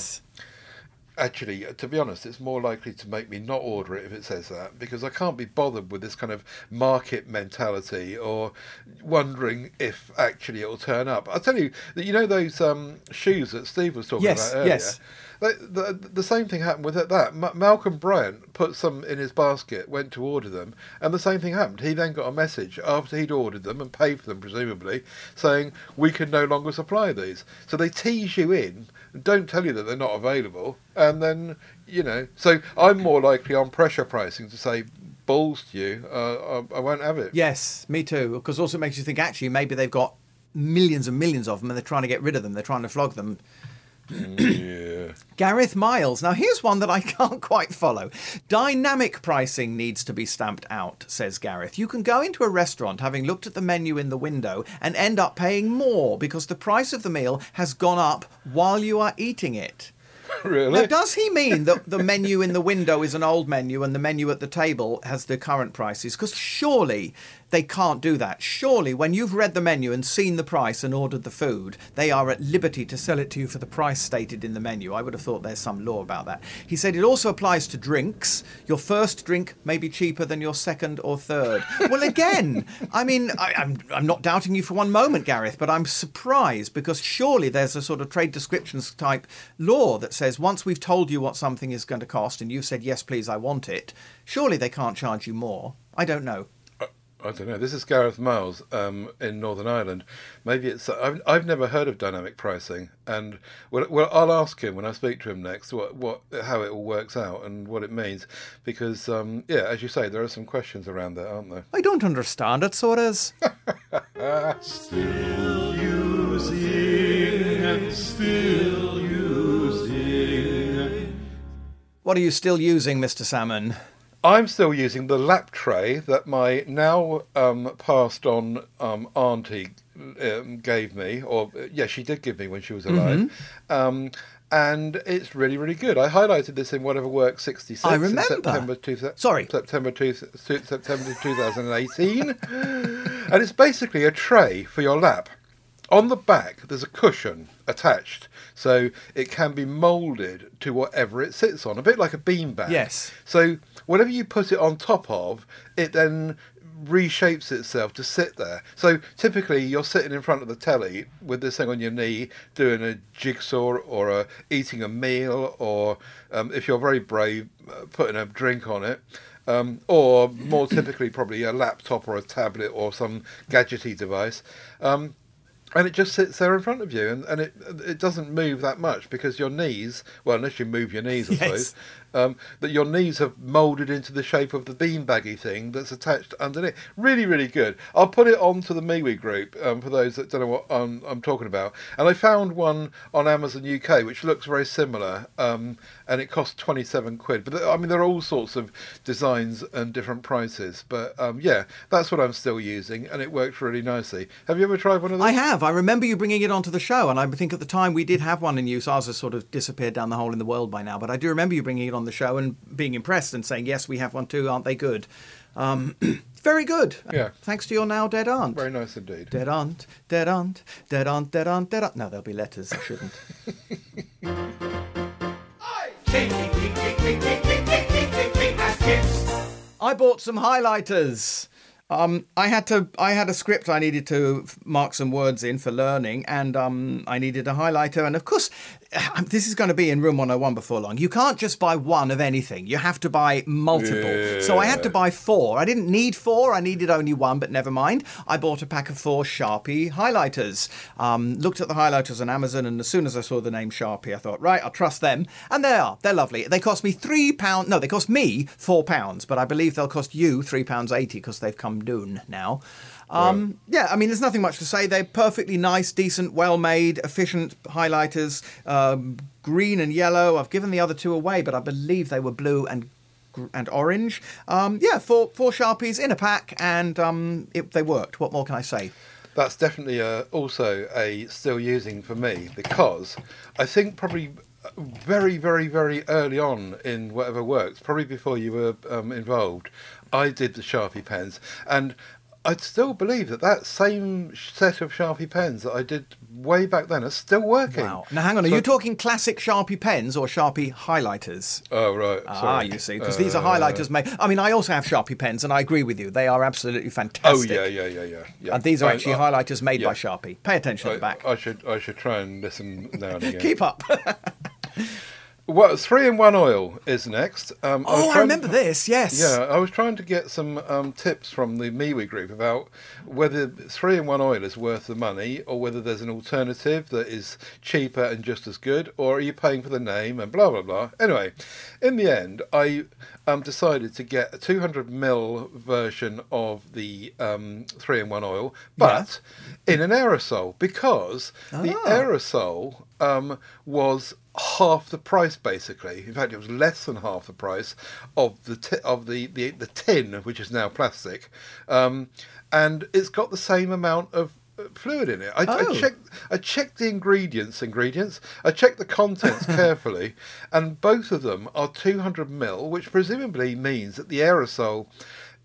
Actually, uh, to be honest, it's more likely to make me not order it if it says that because I can't be bothered with this kind of market mentality or wondering if actually it'll turn up. I'll tell you that you know those um, shoes that Steve was talking Yes, about earlier. yes. The, the, the same thing happened with that. Ma- Malcolm Bryant put some in his basket, went to order them, and the same thing happened. He then got a message after he'd ordered them and paid for them, presumably, saying, We can no longer supply these. So they tease you in, and don't tell you that they're not available, and then, you know. So I'm more likely on pressure pricing to say, Balls to you, uh, I, I won't have it. Yes, me too. Because also it makes you think actually maybe they've got millions and millions of them and they're trying to get rid of them. They're trying to flog them. Yeah. Gareth Miles. Now, here's one that I can't quite follow. Dynamic pricing needs to be stamped out, says Gareth. You can go into a restaurant having looked at the menu in the window and end up paying more because the price of the meal has gone up while you are eating it. really? Now, does he mean that the menu in the window is an old menu and the menu at the table has the current prices? Because surely they can't do that. Surely, when you've read the menu and seen the price and ordered the food, they are at liberty to sell it to you for the price stated in the menu. I would have thought there's some law about that. He said it also applies to drinks. Your first drink may be cheaper than your second or third. well, again, I mean, I, I'm, I'm not doubting you for one moment, Gareth, but I'm surprised because surely there's a sort of trade descriptions type law that says once we've told you what something is going to cost and you've said, yes, please, I want it, surely they can't charge you more. I don't know. I don't know. This is Gareth Miles um, in Northern Ireland. Maybe it's. I've, I've never heard of dynamic pricing, and well, well, I'll ask him when I speak to him next what, what how it all works out and what it means, because um, yeah, as you say, there are some questions around that, aren't there? I don't understand it, Soras. Still using I'm still using. What are you still using, Mr. Salmon? I'm still using the lap tray that my now um, passed on um, auntie um, gave me, or uh, yeah, she did give me when she was alive. Mm-hmm. Um, and it's really, really good. I highlighted this in Whatever Works 66 I in remember. September, two, Sorry. September, two, September 2018. and it's basically a tray for your lap. On the back, there's a cushion attached, so it can be moulded to whatever it sits on, a bit like a beanbag. Yes. So whatever you put it on top of, it then reshapes itself to sit there. So typically you're sitting in front of the telly with this thing on your knee, doing a jigsaw or a, eating a meal, or um, if you're very brave, uh, putting a drink on it. Um, or more typically, probably a laptop or a tablet or some gadgety device. Um, and it just sits there in front of you, and, and it it doesn't move that much because your knees, well, unless you move your knees, I Yes. suppose, um, that your knees have moulded into the shape of the beanbaggy thing that's attached underneath. Really, really good. I'll put it onto the MeWe group um, for those that don't know what um, I'm talking about. And I found one on Amazon UK which looks very similar, um, and it costs 27 quid. But I mean, there are all sorts of designs and different prices. But um, yeah, that's what I'm still using, and it works really nicely. Have you ever tried one of those? I have. I remember you bringing it onto the show, and I think at the time we did have one in use. Ours has sort of disappeared down the hole in the world by now, but I do remember you bringing it on on the show and being impressed and saying, yes, we have one too, aren't they good? Um, very good. Yeah. Thanks to your now dead aunt. Very nice indeed. Dead aunt, dead aunt, dead aunt, dead aunt, dead aunt. No, there'll be letters. I shouldn't. I bought some highlighters. Um, I had to. I had a script I needed to mark some words in for learning, and um, I needed a highlighter. And of course, this is going to be in Room 101 before long. You can't just buy one of anything. You have to buy multiple. So I had to buy four. I didn't need four. I needed only one, but never mind. I bought a pack of four Sharpie highlighters. Um, looked at the highlighters on Amazon, and as soon as I saw the name Sharpie, I thought, right, I'll trust them. And they are. They're lovely. They cost me three pounds. No, they cost me four pounds, but I believe they'll cost you three pounds eighty because they've come down now. Um, Yeah, I mean, there's nothing much to say. They're perfectly nice, decent, well made, efficient highlighters. Um, green and yellow. I've given the other two away, but I believe they were blue and and orange. Um, yeah, four four sharpies in a pack, and um, it, they worked. What more can I say? That's definitely uh also a still using for me because I think probably very, very, very early on in whatever works, probably before you were um, involved, I did the Sharpie pens, and I still believe that that same set of Sharpie pens that I did way back then are still working. Wow. Now, hang on. Are So- you talking classic Sharpie pens or Sharpie highlighters? Oh right. Ah, you see, because these are Uh, highlighters made. I mean, I also have Sharpie pens, and I agree with you. They are absolutely fantastic. Oh yeah, yeah, yeah, yeah. yeah. And these are actually I- highlighters made yeah. by Sharpie. Pay attention I, at the back. I should I should try and listen now and again. Keep up. Well, three in one oil is next. Um, oh, I trying- remember this. Yes. Yeah, I was trying to get some um, tips from the MeWe group about whether three in one oil is worth the money or whether there's an alternative that is cheaper and just as good, or are you paying for the name and blah blah blah. Anyway, in the end, I um, decided to get a 200 ml version of the um, three in one oil, but in an aerosol because the Ah. aerosol um, was half the price basically. In fact, it was less than half the price of the ti- of the, the the tin, which is now plastic, um, and it's got the same amount of uh, fluid in it. I, Oh. I checked I checked the ingredients ingredients. I checked the contents carefully, and both of them are 200 ml, which presumably means that the aerosol.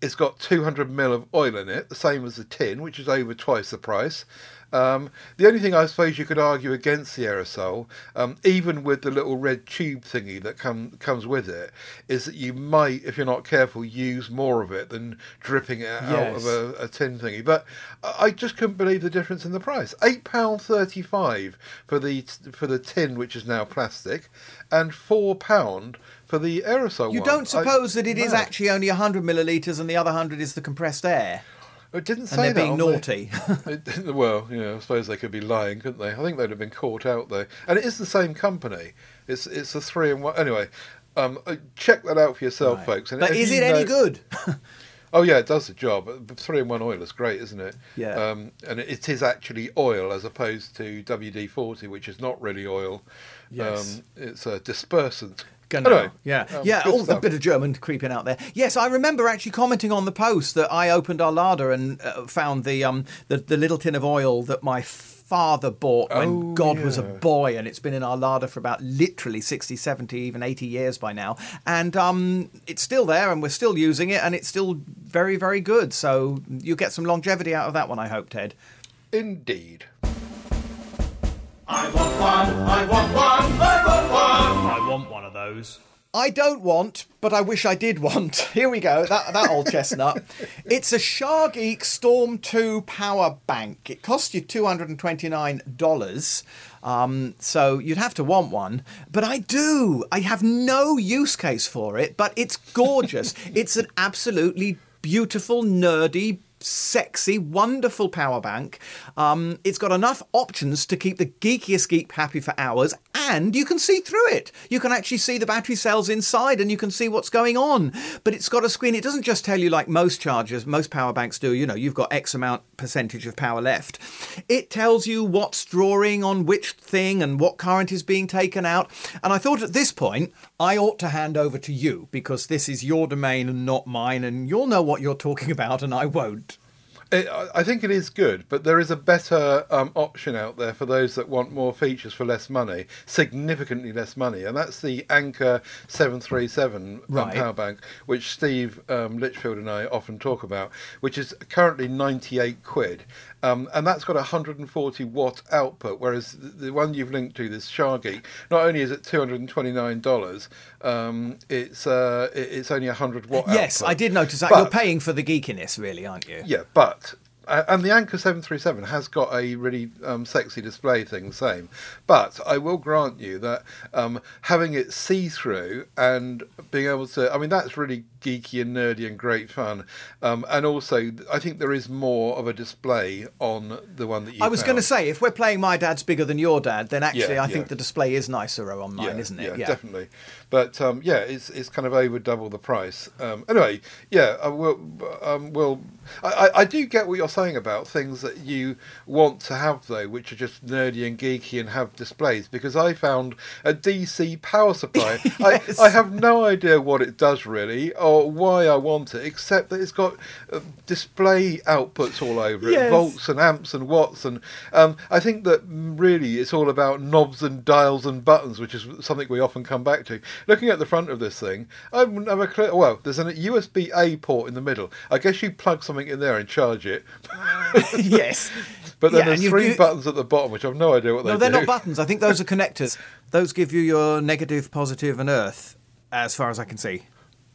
It's got 200 ml of oil in it, the same as the tin, which is over twice the price. Um, the only thing I suppose you could argue against the aerosol, um, even with the little red tube thingy that come, comes with it, is that you might, if you're not careful, use more of it than dripping it out Yes. of a, a tin thingy. But I I just couldn't believe the difference in the price. Eight pound thirty-five for the for the tin, which is now plastic, and four pound for the aerosol. You one. don't I- suppose that it is no. actually only 100 millilitres and the other 100 is the compressed air? It didn't say And they're being the- naughty. Well, yeah, I suppose they could be lying, couldn't they? I think they'd have been caught out though. And it is the same company. It's it's a three and one. Anyway, um, uh, check that out for yourself, folks. And But is you it any good? Oh yeah, it does the job. Three in one oil is great, isn't it? Yeah. Um, and it is actually oil as opposed to WD forty, which is not really oil. Yes. Um, it's a dispersant. Genau. Anyway, yeah, um, yeah. Oh, a bit of German creeping out there. Yes, I remember actually commenting on the post that I opened our larder and uh, found the um the, the little tin of oil that my father bought when Oh, God was a boy, and it's been in our larder for about literally 60, 70, even 80 years by now. And um, it's still there, and we're still using it, and it's still very, very good. So you'll get some longevity out of that one, I hope, Ted. Indeed. I want one, I want one, I want one. I want one of those. I don't want, but I wish I did want. Here we go, that, that old chestnut. It's a Shargeek Storm 2 power bank. It costs you $229. Um, so you'd have to want one. But I do. I have no use case for it, but it's gorgeous. it's an absolutely beautiful, nerdy, sexy, wonderful power bank. Um, it's got enough options to keep the geekiest geek happy for hours, and you can see through it. You can actually see the battery cells inside, and you can see what's going on. But it's got a screen. It doesn't just tell you like most chargers, most power banks do. You know, you've got X amount percentage of power left. It tells you what's drawing on which thing and what current is being taken out. And I thought at this point I ought to hand over to you because this is your domain and not mine, and you'll know what you're talking about, and I won't. It, I- think it is good, but there is a better um, option out there for those that want more features for less money, significantly less money, and that's the Anker 737 um, Right. power bank, which Steve um, Litchfield and I often talk about, which is currently 98 quid. Um, and that's got a 140 watt output, whereas the, the one you've linked to, this Shargeek, not only is it $229, um, it's uh, it's only 100 watt Yes, output. I did notice that. But- You're paying for the geekiness, really, aren't you? yeah, but uh, and the Anker 737 has got a really um, sexy display thing, same. But I will grant you that um, having it see through and being able to, I mean, that's really geeky and nerdy and great fun. Um, and also, I think there is more of a display on the one that you. I was going to say, if we're playing My Dad's Bigger Than Your Dad, then actually Yeah, I think the display is nicer on mine, isn't it? Yeah, definitely. But um, yeah, it's it's kind of over double the price. Um, anyway, yeah, I will. Um, will I- I do get what you're saying about things that you want to have though, which are just nerdy and geeky and have displays. Because I found a DC power supply. Yes. I, I have no idea what it does really or why I want it, except that it's got uh, display outputs all over it, volts and amps and watts, and um, I think that really it's all about knobs and dials and buttons, which is something we often come back to. Looking at the front of this thing, I wouldn't have a clue. Well, there's a USB A port in the middle. I guess you plug something in there and charge it, yes. but then Yeah, there's three you- buttons at the bottom, which I've no idea what they are. No, they're not buttons. I think those are connectors. Those give you your negative, positive, and earth, as far as I can see.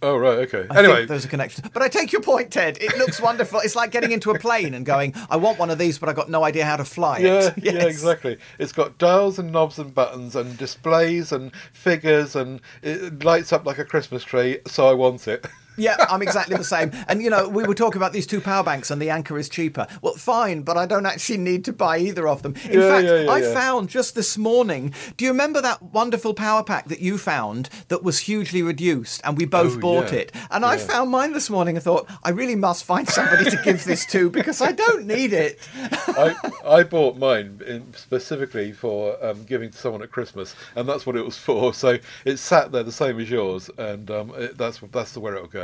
Oh right, okay. I anyway, those are connections. But I take your point, Ted. It looks wonderful. It's like getting into a plane and going, I want one of these, but I've got no idea how to fly it. Yeah, yeah, exactly. It's got dials and knobs and buttons and displays and figures and it lights up like a Christmas tree. So I want it. Yeah, I'm exactly the same. And you know, we were talking about these two power banks, and the Anker is cheaper. Well, fine, but I don't actually need to buy either of them. In Yeah, fact, yeah, yeah, I found just this morning. Do you remember that wonderful power pack that you found that was hugely reduced, and we both Oh, bought it? And I found mine this morning. I thought I really must find somebody to give this to because I don't need it. I I bought mine in, specifically for um, giving to someone at Christmas, and that's what it was for. So it sat there the same as yours, and um, it, that's that's the where it'll go.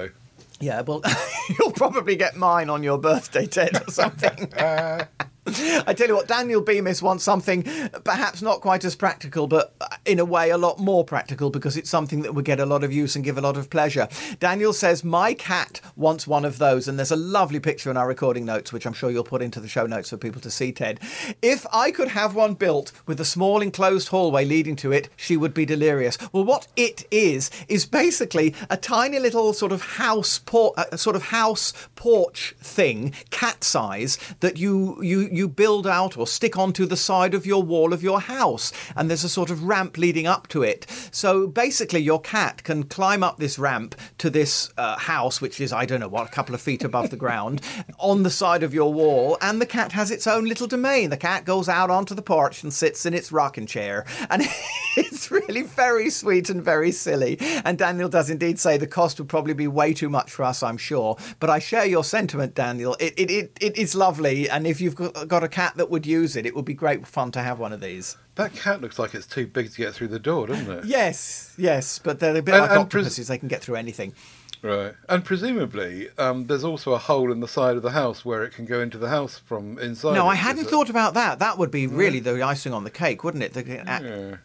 Yeah, well, you'll probably get mine on your birthday, Ted, or something. Uh, I tell you what, Daniel Bemis wants something perhaps not quite as practical, but uh, in a way a lot more practical because it's something that would get a lot of use and give a lot of pleasure. Daniel says, My cat wants one of those, and there's a lovely picture in our recording notes, which I'm sure you'll put into the show notes for people to see, Ted. If I could have one built with a small enclosed hallway leading to it, she would be delirious. Well, what it is, is basically a tiny little sort of house por- a sort of house porch thing, cat size, that you you you build out or stick onto the side of your wall of your house, and there's a sort of ramp leading up to it. So basically, your cat can climb up this ramp to this uh, house, which is, I don't know what, a couple of feet above the ground, on the side of your wall, and the cat has its own little domain. The cat goes out onto the porch and sits in its rocking chair. And it's really very sweet and very silly. And Daniel does indeed say the cost would probably be way too much for us, I'm sure. But I share your sentiment, Daniel. It, it, it, it is lovely. And if you've got got a cat that would use it, it would be great fun to have one of these. That cat looks like it's too big to get through the door, doesn't it? Yes, yes, but they're a bit And- like and pres- they can get through anything. Right. And presumably, um, there's also a hole in the side of the house where it can go into the house from inside. No, it, I hadn't thought about that. That would be really the icing on the cake, wouldn't it? The ac- Yeah.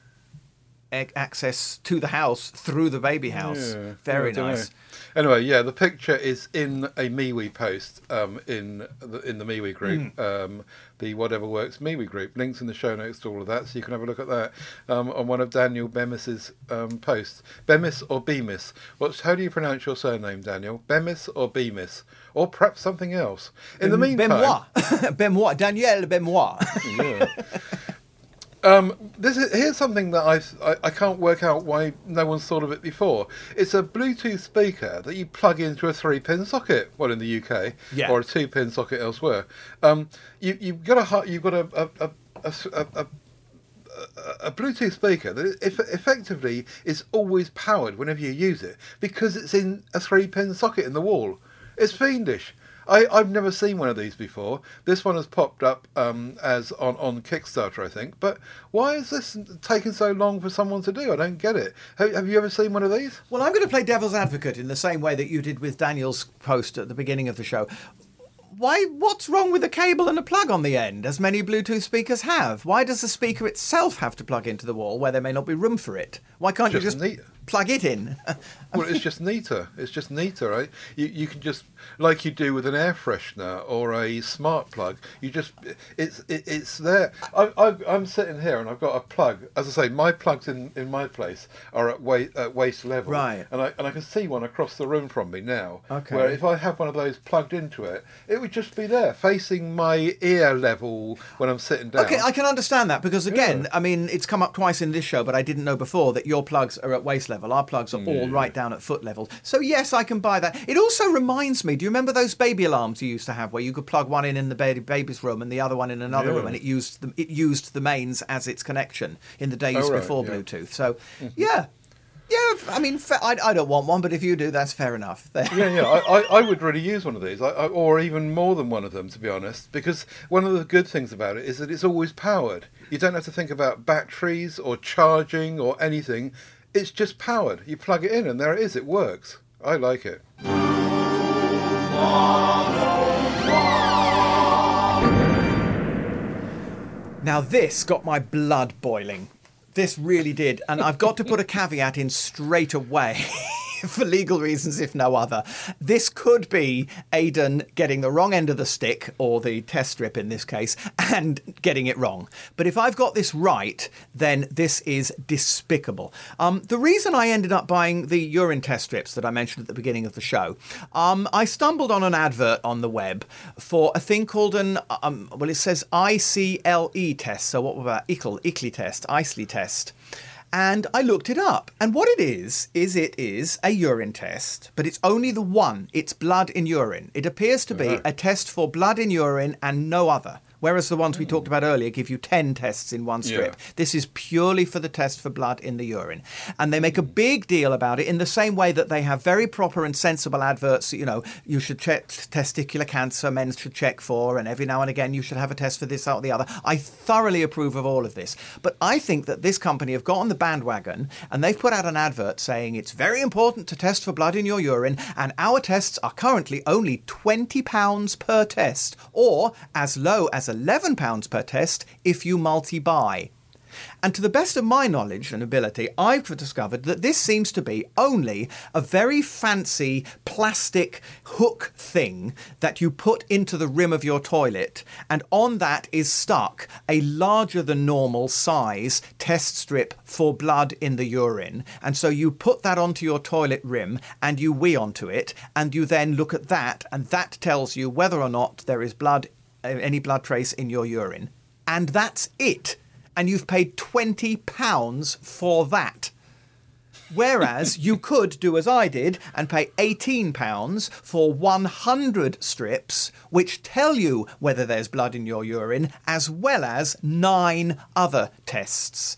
ac- access to the house through the baby house. Yeah. Very Yeah, I dunno. Anyway, yeah, the picture is in a MeWe post um, in the in the MeWe group, Hmm. um, the Whatever Works MeWe group. Links in the show notes to all of that, so you can have a look at that um, on one of Daniel Bemis's um, posts. Bemis or Bemis? What's how do you pronounce your surname, Daniel? Bemis or Bemis, or perhaps something else? In the meantime, Bemois. Bemois. Danielle Bemois. yeah. Um, this is, here's something that I've, I I can't work out why no one's thought of it before. It's a Bluetooth speaker that you plug into a three pin socket. Well, in the UK, Yeah. or a two pin socket elsewhere. Um, you you've got a you've got a a, a, a, a, a Bluetooth speaker that eff- effectively is always powered whenever you use it because it's in a three pin socket in the wall. It's fiendish. I, I've never seen one of these before. This one has popped up um, as on, on Kickstarter, I think. But why is this taking so long for someone to do? I don't get it. Have, have you ever seen one of these? well, I'm going to play devil's advocate in the same way that you did with Daniel's post at the beginning of the show. Why? What's wrong with a cable and a plug on the end, as many Bluetooth speakers have? Why does the speaker itself have to plug into the wall where there may not be room for it? Why can't you Just just neat. Plug it in? Well, it's just neater. It's just neater, right? You you can just like you do with an air freshener or a smart plug. You just it's it, it's there. I, I, I'm sitting here and I've got a plug. As I say, my plugs in, in my place are at waist at waist level, Right. And I and I can see one across the room from me now. Okay. Where if I have one of those plugged into it, it would just be there, facing my ear level when I'm sitting down. Okay, I can understand that because again, Yeah. I mean, it's come up twice in this show, but I didn't know before that your plugs are at waist level. Our plugs are all right down at foot level. So yes, I can buy that. It also reminds me. Do you remember those baby alarms you used to have, where you could plug one in in the baby's room and the other one in another Yeah. room, and it used the, it used the mains as its connection in the days Oh, right, before yeah. Bluetooth. So mm-hmm. yeah. Yeah, I mean, I, I don't want one, but if you do, that's fair enough. Yeah, yeah, I, I, I would really use one of these, I, I, or even more than one of them, to be honest. Because one of the good things about it is that it's always powered. You don't have to think about batteries or charging or anything. It's just powered. You plug it in, and there it is. It works. I like it. Now, this got my blood boiling. This really did. And I've got to put a caveat in straight away. For legal reasons, if no other. This could be Aidan getting the wrong end of the stick, or the test strip in this case, and getting it wrong. But if I've got this right, then this is despicable. Um, the reason I ended up buying the urine test strips that I mentioned at the beginning of the show, um, I stumbled on an advert on the web for a thing called an, um, well, it says ICLE test. So what about ICL, ICLE test, ICLE test? And I looked it up. And what it is, is it is a urine test, but it's only the one. It's blood in urine. It appears to be uh-huh. a test for blood in urine and no other. Whereas the ones we talked about earlier give you 10 tests in one strip. Yeah. This is purely for the test for blood in the urine. And they make a big deal about it in the same way that they have very proper and sensible adverts. You know, you should check testicular cancer, men should check for, and every now and again you should have a test for this, or the other. I thoroughly approve of all of this. But I think that this company have got on the bandwagon and they've put out an advert saying it's very important to test for blood in your urine, and our tests are currently only £20 per test, or as low as £11 per test if you multi buy. And to the best of my knowledge and ability, I've discovered that this seems to be only a very fancy plastic hook thing that you put into the rim of your toilet, and on that is stuck a larger than normal size test strip for blood in the urine. And so you put that onto your toilet rim and you wee onto it, and you then look at that, and that tells you whether or not there is blood, Uh, any blood trace in your urine. And that's it and you've paid twenty pounds for that. Whereas you could do as I did and pay £18 for 100 strips, which tell you whether there's blood in your urine, as well as nine other tests.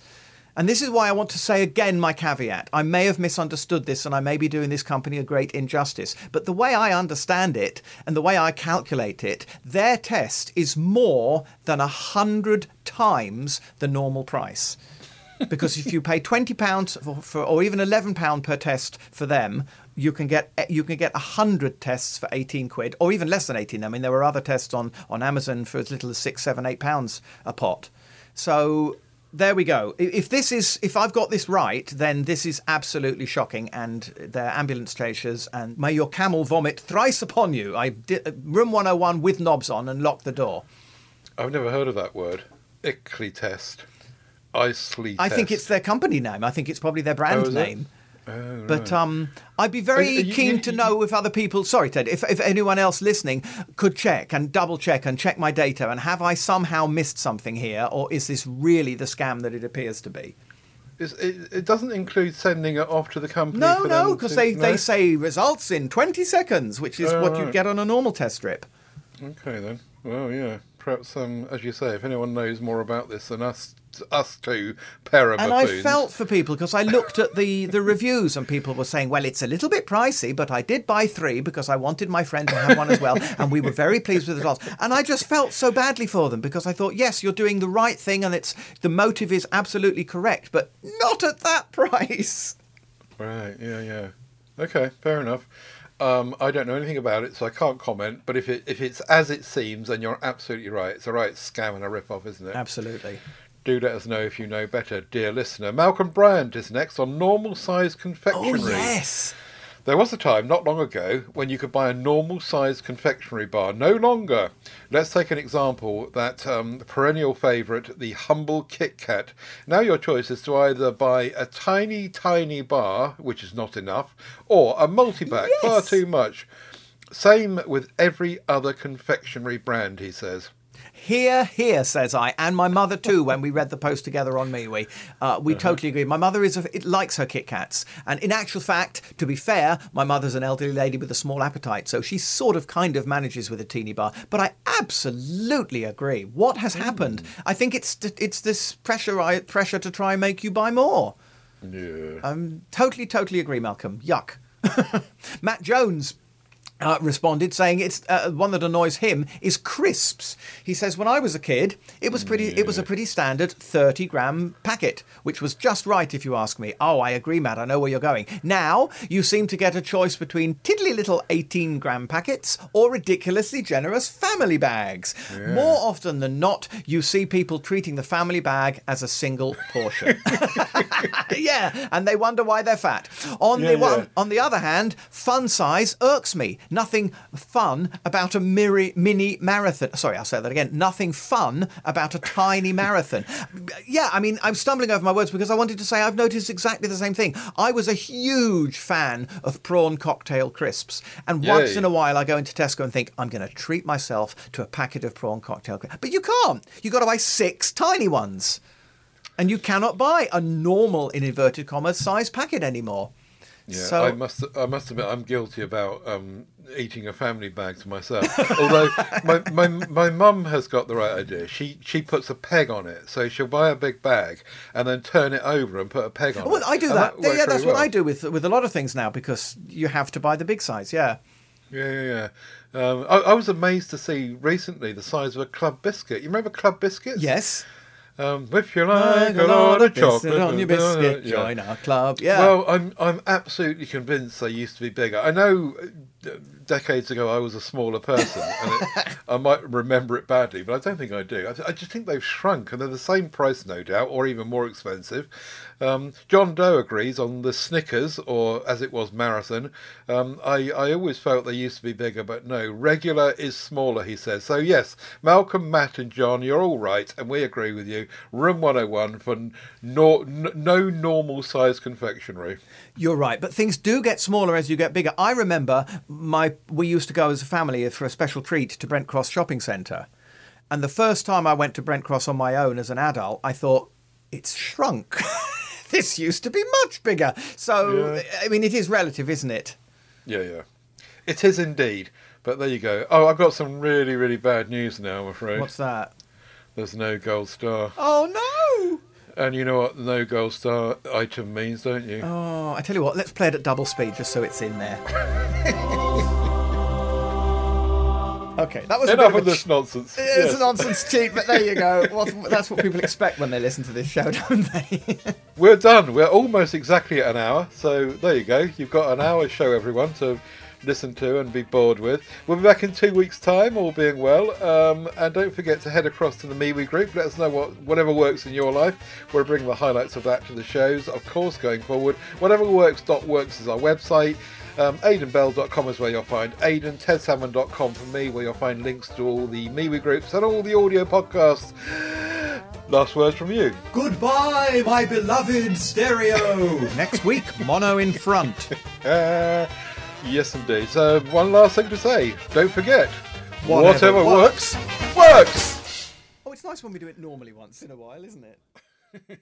And this is why I want to say again my caveat. I may have misunderstood this and I may be doing this company a great injustice. But the way I understand it and the way I calculate it, their test is more than a hundred times the normal price. because if you pay twenty pounds for, for, or even eleven pound per test for them, you can get you can get hundred tests for eighteen quid, or even less than eighteen. I mean, there were other tests on on Amazon for as little as six, seven, eight pounds a pot. So there we go. If this is if I've got this right, then this is absolutely shocking, and they're ambulance chasers. And may your camel vomit thrice upon you. I did uh, room one hundred one with knobs on and lock the door. I've never heard of that word. Ickley test. Isley I think it's their company name. I think it's probably their brand Oh, name. Oh, But right. um, I'd be very Are you- keen you- to know if other people, sorry Ted, if, if anyone else listening could check and double check and check my data and have I somehow missed something here or is this really the scam that it appears to be? It, it doesn't include sending it off to the company. No, no, because they, no? they say results in 20 seconds, which is Oh, what you'd get on a normal test strip. Okay then. Well, yeah. Perhaps, um, as you say, if anyone knows more about this than us, us two pair of And I felt for people because I looked at the, the reviews and people were saying, well, it's a little bit pricey, but I did buy three because I wanted my friend to have one as well. And we were very pleased with the results. And I just felt so badly for them because I thought, yes, you're doing the right thing and it's the motive is absolutely correct, but not at that price. Right. Yeah. Yeah. Okay. Fair enough. Um, I don't know anything about it, so I can't comment. But if it if it's as it seems, then you're absolutely right. It's a right scam and a rip-off, isn't it? Absolutely. Do let us know if you know better, dear listener. Malcolm Bryant is next on normal size confectionery. Oh, confectionery. yes. There was a time not long ago when you could buy a normal sized confectionery bar. No longer. Let's take an example that um, perennial favourite, the humble Kit Kat. Now your choice is to either buy a tiny, tiny bar, which is not enough, or a multi pack, far too much. Same with every other confectionery brand, he says. Here, here, says I, and my mother too. When we read the post together on MeWe, uh, we totally agree. My mother is a, it likes her Kit Kats, and in actual fact, to be fair, my mother's an elderly lady with a small appetite, so she sort of kind of manages with a teeny bar. But I absolutely agree. What has happened? I think it's it's this pressure pressure to try and make you buy more. Yeah. Um, totally, totally agree, Malcolm. Yuck. Matt Jones uh, responded saying it's uh, one that annoys him is crisps. He says when I was a kid, it was pretty. It was a pretty standard thirty gram packet, which was just right if you ask me. Oh, I agree, Matt. I know where you're going. Now you seem to get a choice between tiddly little eighteen gram packets or ridiculously generous family bags. More often than not, you see people treating the family bag as a single portion. yeah, and they wonder why they're fat. On Yeah, the one, yeah. on the other hand, fun size irks me. Nothing fun about a miri, mini marathon. Sorry, I'll say that again. Nothing fun about a tiny marathon. Yeah, I mean, I'm stumbling over my words because I wanted to say I've noticed exactly the same thing. I was a huge fan of prawn cocktail crisps, and once in a while I go into Tesco and think I'm going to treat myself to a packet of prawn cocktail crisps. But you can't. You've got to buy six tiny ones. And you cannot buy a normal, in inverted commas, size packet anymore. Yeah, So- I must I must admit I'm guilty about um, eating a family bag to myself. Although my, my my mum has got the right idea. She she puts a peg on it, so she'll buy a big bag and then turn it over and put a peg on Well, it. I do And that. works yeah, that's what well. I do with with a lot of things now because you have to buy the big size. Yeah. Yeah, yeah, yeah. Um, I, I was amazed to see recently the size of a club biscuit. You remember club biscuits? Yes. Um, if you like a lot of chocolate on your biscuit, yeah. join our club. Yeah. Well, I'm I'm absolutely convinced they used to be bigger. I know decades ago I was a smaller person, and it, I might remember it badly, but I don't think I do. I, th- I just think they've shrunk, and they're the same price, no doubt, or even more expensive. Um, John Doe agrees on the Snickers, or as it was, Marathon. Um, I I always felt they used to be bigger, but no, regular is smaller. He says so. Yes, Malcolm, Matt, and John, you're all right, and we agree with you. Room 101 for n- no, n- no normal size confectionery. You're right, but things do get smaller as you get bigger. I remember my we used to go as a family for a special treat to Brent Cross Shopping Centre, and the first time I went to Brent Cross on my own as an adult, I thought it's shrunk. this used to be much bigger. So, Yeah. I mean, it is relative, isn't it? Yeah, yeah. It is indeed. But there you go. Oh, I've got some really, really bad news now, I'm afraid. What's that? There's no gold star. Oh, no! And you know what the no gold star item means, don't you? Oh, I tell you what, let's play it at double speed just so it's in there. okay, that was a bit Enough of of this nonsense. It's Yes. a nonsense cheat, but there you go. What, that's what people expect when they listen to this show, don't they? We're done. We're almost exactly at an hour. So there you go. You've got an hour show, everyone, to listen to and be bored with. We'll be back in two weeks' time, all being well. Um, and don't forget to head across to the MeWe group. Let us know what whatever works in your life. We'll bring the highlights of that to the shows, of course, going forward. Whateverworks.works is our website. Um, AidanBell.com is where you'll find Aidan, TedSalmon.com for me, where you'll find links to all the MeWe groups and all the audio podcasts. Last words from you. Goodbye, my beloved stereo. Next week, mono in front. Uh, yes, indeed. So, one last thing to say. Don't forget, Whatever whatever, works, works, works. Oh, it's nice when we do it normally once in a while, isn't it?